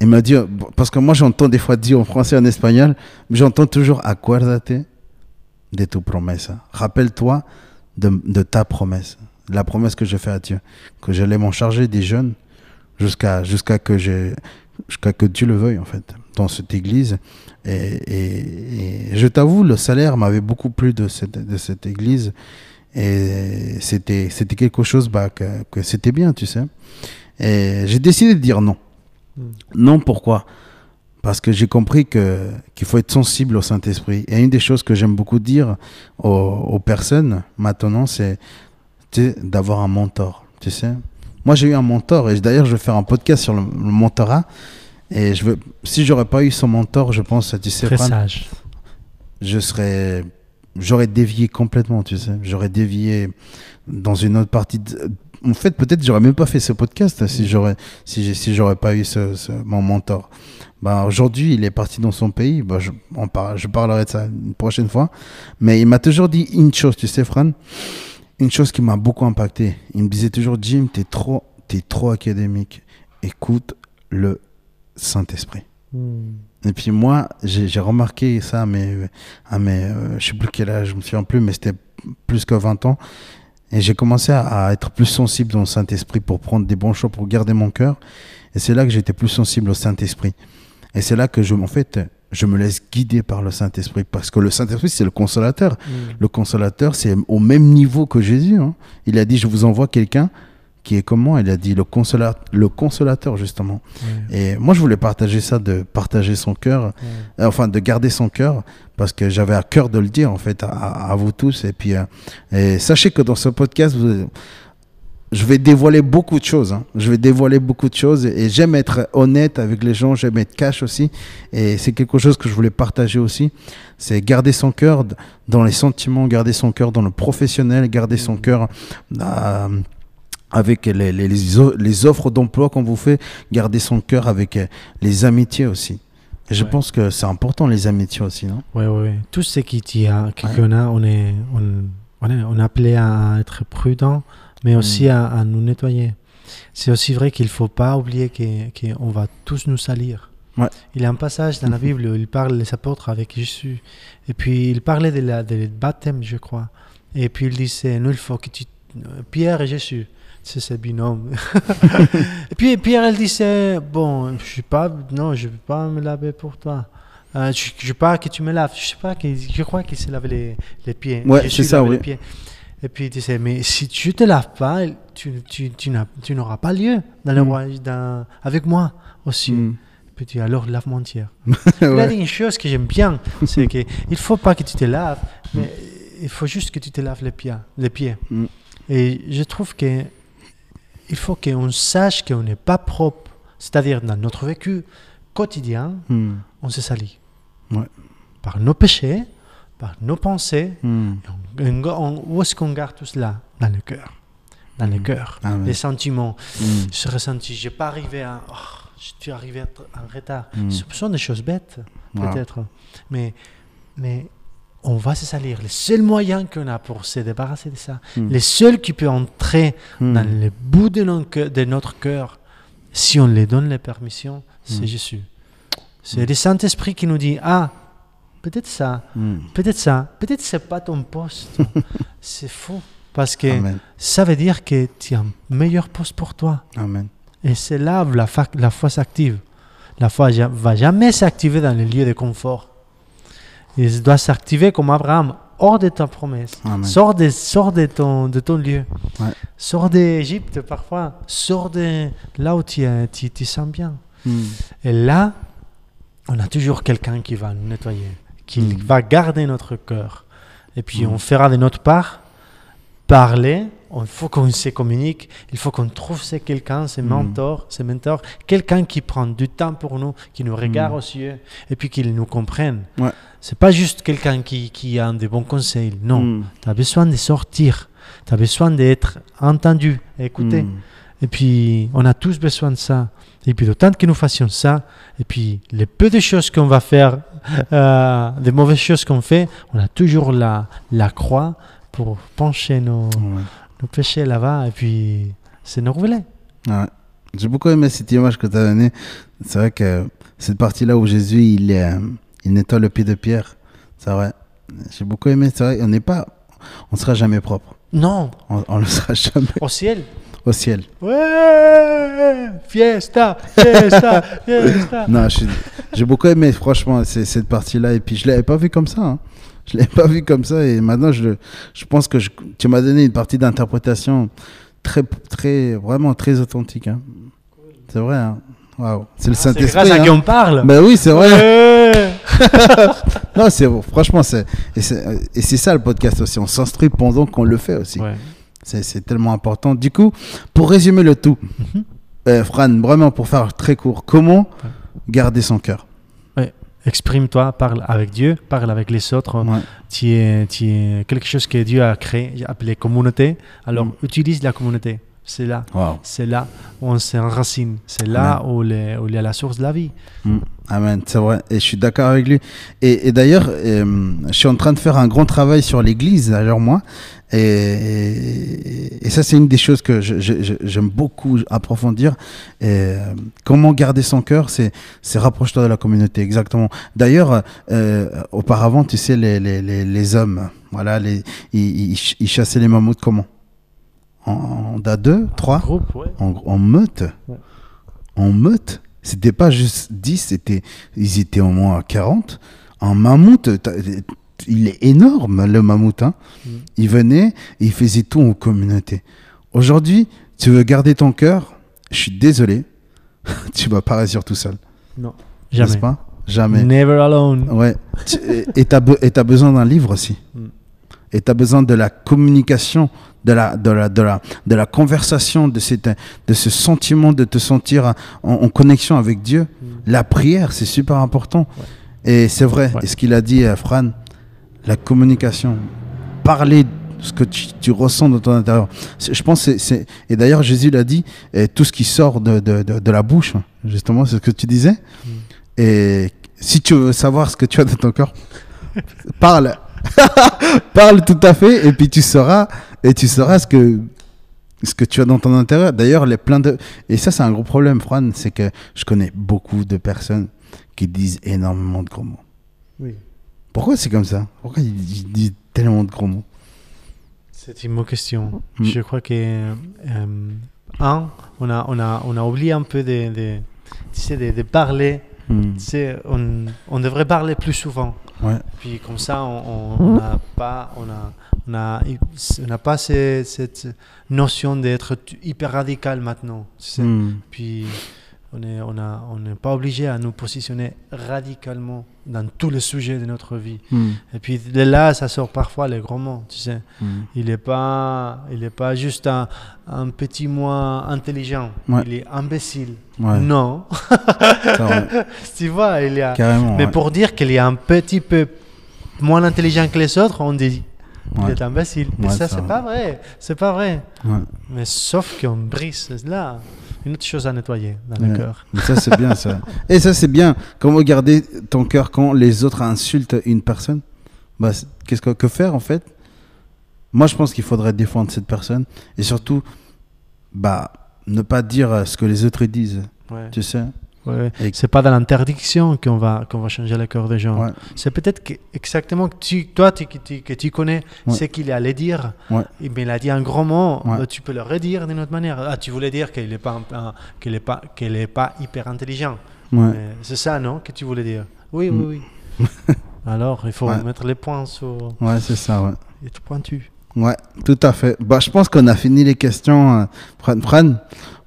il m'a dit, parce que moi j'entends des fois dire en français et en espagnol, mais j'entends toujours acuérdate de tu promesa. Rappelle-toi de, de ta promesse, la promesse que je fais à Dieu, que j'allais m'en charger des jeunes jusqu'à jusqu'à que j'ai jusqu'à que Dieu le veuille en fait dans cette église. Et, et- et je t'avoue le salaire m'avait beaucoup plu de cette de cette église. Et c'était c'était quelque chose bah, que, que c'était bien tu sais. Et j'ai décidé de dire non. Mm. non pourquoi? Parce que j'ai compris que qu'il faut être sensible au Saint-Esprit. Et une des choses que j'aime beaucoup dire aux, aux personnes maintenant, c'est tu sais, d'avoir un mentor. Tu sais, moi j'ai eu un mentor et d'ailleurs je vais faire un podcast sur le, le mentorat. Et je veux, si j'aurais pas eu son mentor, je pense, tu sais, Très Fran, sage. je serais j'aurais dévié complètement tu sais j'aurais dévié dans une autre partie de... en fait peut-être j'aurais même pas fait ce podcast si j'aurais si si j'aurais pas eu ce, ce- mon mentor bah aujourd'hui il est parti dans son pays bah, je, on par- je parlerai de ça une prochaine fois mais il m'a toujours dit une chose tu sais Fran une chose qui m'a beaucoup impacté il me disait toujours Jim t'es trop t'es trop académique écoute le Saint-Esprit et puis moi, j'ai j'ai remarqué ça à mes, à mes euh, je sais plus quel âge, je me souviens plus, mais c'était plus que 20 ans. Et j'ai commencé à, à être plus sensible dans le Saint-Esprit pour prendre des bons choix, pour garder mon cœur. Et c'est là que j'étais plus sensible au Saint-Esprit. Et c'est là que je, en fait, je me laisse guider par le Saint-Esprit. Parce que le Saint-Esprit, c'est le consolateur. Le consolateur, c'est au même niveau que Jésus. hein. Il a dit, je vous envoie quelqu'un qui est comment Il a dit le, consola- le consolateur, justement. Et moi, je voulais partager ça, de partager son cœur, euh, enfin, de garder son cœur, parce que j'avais à cœur de le dire, en fait, à, à vous tous. Et puis, euh, et sachez que dans ce podcast, vous- je vais dévoiler beaucoup de choses. hein. Je vais dévoiler beaucoup de choses. Et j'aime être honnête avec les gens, j'aime être cash aussi. Et c'est quelque chose que je voulais partager aussi. C'est garder son cœur dans les sentiments, garder son cœur dans le professionnel, garder son cœur. euh, avec les, les, offres d'emploi qu'on vous fait, garder son cœur avec euh, les amitiés aussi. Et je Ouais. pense que c'est important les amitiés aussi, non? Oui, oui. Tout ce qui t'y a, qu'on a, on est, on, on est, on est appelé à être prudent, mais aussi à, à nous nettoyer. C'est aussi vrai qu'il ne faut pas oublier que- qu'on va tous nous salir. Ouais. Il y a un passage dans la Bible où il parle les apôtres avec Jésus. Et puis il parlait de la, de baptême, je crois. Et puis il disait, nous, il faut que tu... Pierre et Jésus, c'est ce binôme. et puis Pierre, elle disait, bon, je suis pas, non, je ne vais pas me laver pour toi. Euh, je, je veux pas que tu me laves. Je sais pas, que, je crois qu'il s'est lavé les, les pieds. Ouais, c'est ça, oui. les pieds. Et puis il disait, mais si tu te laves pas, tu, tu, tu, n'as- tu n'auras pas lieu dans le Mm. dans- avec moi aussi. Mm. Puis tu dis, alors lave mon tiers. Il a Ouais. dit une chose que j'aime bien, c'est qu'il ne faut pas que tu te laves, mais il faut juste que tu te laves les pieds. Les pieds. Mm. Et je trouve que il faut qu'on sache qu'on n'est pas propre, c'est-à-dire dans notre vécu quotidien, Mm. on se salit. Ouais. Par nos péchés, par nos pensées. Mm. Et on- on- où est-ce qu'on garde tout cela? Dans le cœur. Dans le Mm. cœur. Les sentiments, Mm. ce ressenti. Je n'ai pas arrivé à. oh, je suis arrivé à- en retard. Mm. Ce sont des choses bêtes, peut-être. Mais, mais on va se salir. Le seul moyen qu'on a pour se débarrasser de ça, Mm. les seuls qui peuvent entrer Mm. dans le bout de, notre cœur, si on les donne les permissions, c'est Mm. Jésus. C'est le Saint-Esprit qui nous dit Ah, peut-être ça, Mm. peut-être ça, peut-être c'est pas ton poste. c'est faux. Parce que Amen. ça veut dire que tu as un meilleur poste pour toi. Amen. Et c'est là où la, fa- la foi s'active. La foi ja- va jamais s'activer dans les lieux de confort. Il doit s'activer comme Abraham, hors de ta promesse. Amen. Sors, de, sors de, ton, de ton lieu. Ouais. Sors d'Égypte parfois. Sors de là où tu tu tu sens bien. Mm. Et là, on a toujours quelqu'un qui va nous nettoyer, qui Mm. va garder notre cœur. Et puis Mm. on fera de notre part parler. Il faut qu'on se communique. Il faut qu'on trouve ce quelqu'un, ce Mm. mentor, ce mentor, quelqu'un qui prend du temps pour nous, qui nous regarde aux yeux et puis qu'il nous comprenne. Ouais. C'est pas juste quelqu'un qui, qui a des bons conseils. Non, Mm. tu as besoin de sortir. Tu as besoin d'être entendu, écouté. Mm. Et puis, on a tous besoin de ça. Et puis, d'autant que nous fassions ça, et puis, les peu de choses qu'on va faire, euh, des mauvaises choses qu'on fait, on a toujours la, la croix pour pencher nos, Ouais. nos péchés là-bas, et puis, c'est nous révéler. Ouais. J'ai beaucoup aimé cette image que tu as donnée. C'est vrai que cette partie-là où Jésus, il, est, euh, il nettoie le pied de Pierre. C'est vrai. J'ai beaucoup aimé. C'est vrai, on n'est pas, on sera jamais propre. Non, On, on le sera jamais au ciel. Au ciel. Ouais, fiesta, fiesta, fiesta. Non, j'ai beaucoup aimé, franchement, c'est- cette partie-là. Et puis, je l'avais pas vu comme ça. hein. Je l'avais pas vu comme ça. Et maintenant, je, le- je pense que je- tu m'as donné une partie d'interprétation très, très, vraiment très authentique. hein. C'est vrai. hein. Waouh. C'est le C'est Saint-Esprit. grâce à qui on parle. Ben oui, c'est vrai. Ouais. Non, c'est franchement, c'est et c'est et c'est ça le podcast aussi. On s'instruit pendant qu'on le fait aussi. Ouais. C'est tellement important. Du coup, pour résumer le tout, Mhm. euh, Fran, vraiment pour faire très court, comment garder son cœur? Exprime-toi, parle avec Dieu, parle avec les autres. Ouais. Tu es, tu es quelque chose que Dieu a créé, appelé communauté. Alors, Mm. utilise la communauté. C'est là. Wow. C'est là où on s'enracine. C'est là où, les- où il y a la source de la vie. Mm. Amen, c'est vrai. Et je suis d'accord avec lui. Et, et d'ailleurs, euh, je suis en train de faire un grand travail sur l'Église, d'ailleurs, moi. Et, et- et ça, c'est une des choses que j'aime beaucoup approfondir. Euh, comment garder son cœur, c'est rapproche-toi de la communauté, exactement. D'ailleurs, euh, auparavant, tu sais, les, les, les, les hommes, voilà, les, ils, ils ch- ils chassaient les mammouths comment? En, en deux, trois? Groupe, ouais. en, en meute? Ouais. En meute? C'était pas juste 10, c'était, ils étaient au moins 40. Un mammouth, il est énorme, le mammouth. Hein. Mm. Il venait, il faisait tout en communauté. Aujourd'hui, tu veux garder ton cœur, je suis désolé, tu vas pas réussir tout seul. Non, N'est-ce jamais. pas? Jamais. Never alone. Ouais. Tu- et tu as, besoin d'un livre aussi. Mm. Et tu as besoin de la communication, de la, de la, de la, de la conversation, de, cette, de ce sentiment de te sentir en, en connexion avec Dieu. Mm. La prière, c'est super important. Et c'est vrai, Ouais. et ce qu'il a dit, euh, Fran, la communication, parler de ce que tu, tu ressens dans ton intérieur. Je pense, c'est- c'est et d'ailleurs Jésus l'a dit, et tout ce qui sort de, de, de, de la bouche, justement, c'est ce que tu disais. Mm. Et si tu veux savoir ce que tu as dans ton corps, parle. parle tout à fait, et puis tu sauras, et tu sauras ce que, ce que tu as dans ton intérieur. D'ailleurs, les plein de. Et ça, c'est un gros problème, Fran, c'est que je connais beaucoup de personnes qui disent énormément de gros mots. Oui. Pourquoi c'est comme ça? Pourquoi ils disent tellement de gros mots? C'est une bonne question. Mm. Je crois que, euh, un, on a, on, a, on a oublié un peu de, de, tu sais, de, de parler. Hmm. Tu sais, on, on devrait parler plus souvent. Ouais. Puis comme ça, on n'a pas, on a, on a, on n'a pas ce- cette notion d'être hyper radical maintenant. tu sais. Hmm. Puis on n'est on on pas obligé à nous positionner radicalement dans tous les sujets de notre vie. Hmm. Et puis de là, ça sort parfois les gros mots, tu sais. Hmm. Il n'est pas, il est pas juste un, un petit moi intelligent. Ouais. Il est imbécile. Ouais, Non, tu vois, il y a. carrément. Mais ouais. pour dire qu'il est un petit peu moins intelligent que les autres, on dit il Ouais. est imbécile. Mais Ouais, ça, ça c'est pas vrai. C'est pas vrai. Ouais. Mais sauf qu'on brise là une autre chose à nettoyer dans Ouais. le cœur. Mais ça, c'est bien, ça. Et ça, c'est bien. Comment garder ton cœur quand les autres insultent une personne bah, Qu'est-ce que, que faire, en fait? Moi, je pense qu'il faudrait défendre cette personne. Et surtout, bah, ne pas dire ce que les autres disent. Ouais. Tu sais Ouais. Et- C'est pas dans l'interdiction qu'on va, qu'on va changer le cœur des gens. Ouais. C'est peut-être que, exactement que tu, toi tu- que, tu, que tu connais Ouais. ce qu'il allait dire. Bien, il a dit un grand mot. Tu peux le redire d'une autre manière. Ah, tu voulais dire qu'il n'est pas, un- est pas, qu'il est pas hyper intelligent. Mais C'est ça, non, que tu voulais dire? Oui, Mm. oui, oui. Alors, il faut mettre les points sur. Ouais, c'est ça, ouais. être pointu. Ouais, tout à fait. Bah, je pense qu'on a fini les questions. euh, Fran, Fran,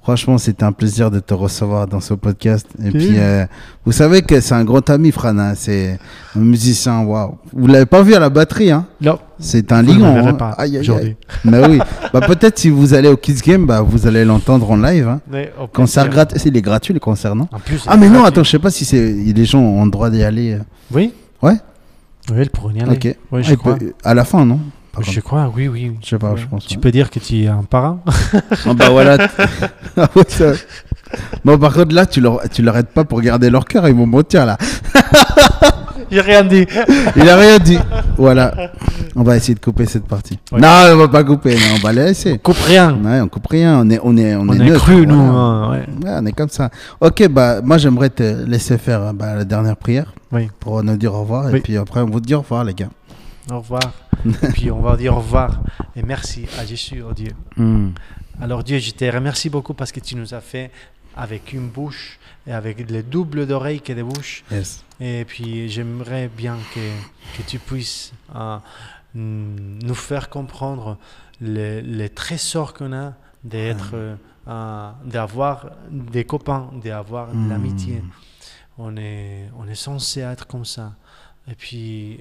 franchement, c'était un plaisir de te recevoir dans ce podcast. Et Oui. puis, euh, vous savez que c'est un grand ami, Fran. hein, C'est un musicien, waouh. Vous l'avez pas vu à la batterie, hein? Non, C'est un lion. hein. pas Aïe, aïe, aïe. aujourd'hui. Mais oui. bah, peut-être si vous allez au Kids Game, bah, vous allez l'entendre en live. Hein. Mais au Concert plaisir. gratuit. Il est gratuit, le concert, non? En plus, Ah, mais non, attends, je sais pas si c'est les gens ont le droit d'y aller. euh. Oui Ouais Oui, ils pourront y aller. Ok. Ah, je crois. peut- À la fin, non? Par Je crois, oui, oui. Je sais pas, Ouais. je pense, Tu ouais. peux dire que tu es un parrain Ah bah voilà. Ah ouais, ça- bon, par contre, là, tu leur, tu l'arrêtes pas pour garder leur cœur, ils vont mentir là. J'ai rien dit. Il a rien dit. Voilà. On va essayer de couper cette partie. Ouais. Non, on va pas couper, non, on va la laisser. Coupe rien. Ouais, on coupe rien, on est, on est, on On est, est neutre, cru, nous. hein, ouais. Ouais, on est comme ça. Ok, bah, moi, j'aimerais te laisser faire bah, la dernière prière Oui. pour nous dire au revoir. Et puis après, on vous dit au revoir, les gars. Au revoir. Et puis on va dire au revoir et merci à Jésus, oh Dieu. Hmm. Alors Dieu, je te remercie beaucoup parce que tu nous as fait avec une bouche et avec les doubles d'oreilles que des bouches. Yes. Et puis j'aimerais bien que, que tu puisses euh, nous faire comprendre les, les trésors qu'on a d'être euh, euh, d'avoir des copains, d'avoir de l'amitié. On est, on est censé être comme ça. Et puis,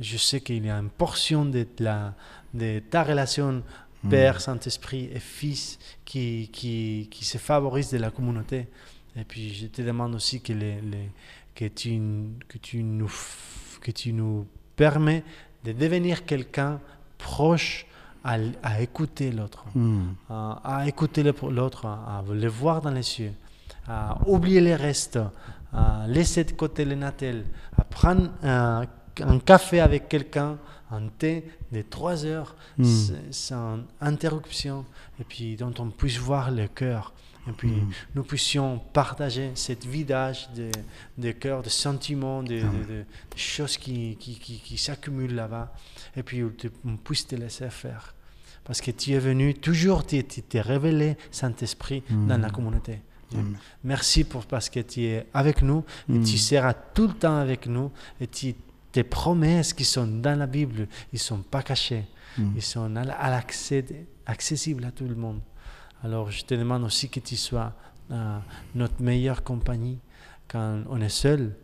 je sais qu'il y a une portion de, la, de ta relation Père, Saint-Esprit et Fils qui, qui, qui, se favorise de la communauté. Et puis, je te demande aussi que, les, les, que, tu, que, tu nous, que tu nous permets de devenir quelqu'un proche à, à écouter l'autre, à, à, écouter l'autre, à, le voir dans les yeux, à oublier les restes, à laisser de côté les natels, à prendre un, un café avec quelqu'un, un thé de trois heures sans interruption, et puis dont on puisse voir le cœur. Et puis nous puissions partager cette vidage de, de cœur, de sentiments, de, de, de choses qui, qui, qui, qui s'accumulent là-bas. Et puis on puisse te laisser faire. Parce que tu es venu, toujours tu t'es révélé, Saint-Esprit, dans la communauté. Merci pour, parce que tu es avec nous et tu seras tout le temps avec nous et tu, tes promesses qui sont dans la Bible, ils ne sont pas cachées. Ils sont à l'accès, accessibles à tout le monde. Alors je te demande aussi que tu sois euh, notre meilleure compagnie quand on est seul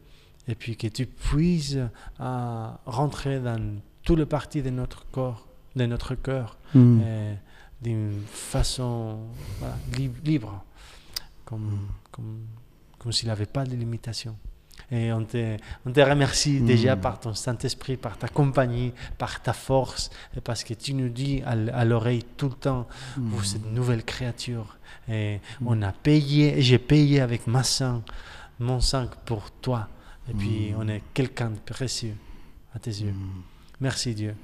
et puis que tu puisses euh, rentrer dans tout le parti de notre corps, de notre cœur, Mm. euh, d'une façon voilà, libre, comme, comme, comme s'il n'avait pas de limitation. Et on te, on te remercie Mm. déjà par ton Saint-Esprit, par ta compagnie, par ta force, et parce que tu nous dis à, à l'oreille tout le temps, vous êtes une nouvelle créature. Et on a payé, j'ai payé avec ma sang, mon sang pour toi. Et puis on est quelqu'un de précieux à tes yeux. Merci Dieu.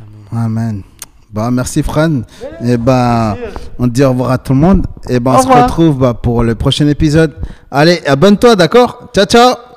Amen. Amen. Bah, merci Fran. Et bah, on dit au revoir à tout le monde. Et bah, on se retrouve bah, pour le prochain épisode. Allez, abonne-toi, d'accord? Ciao, ciao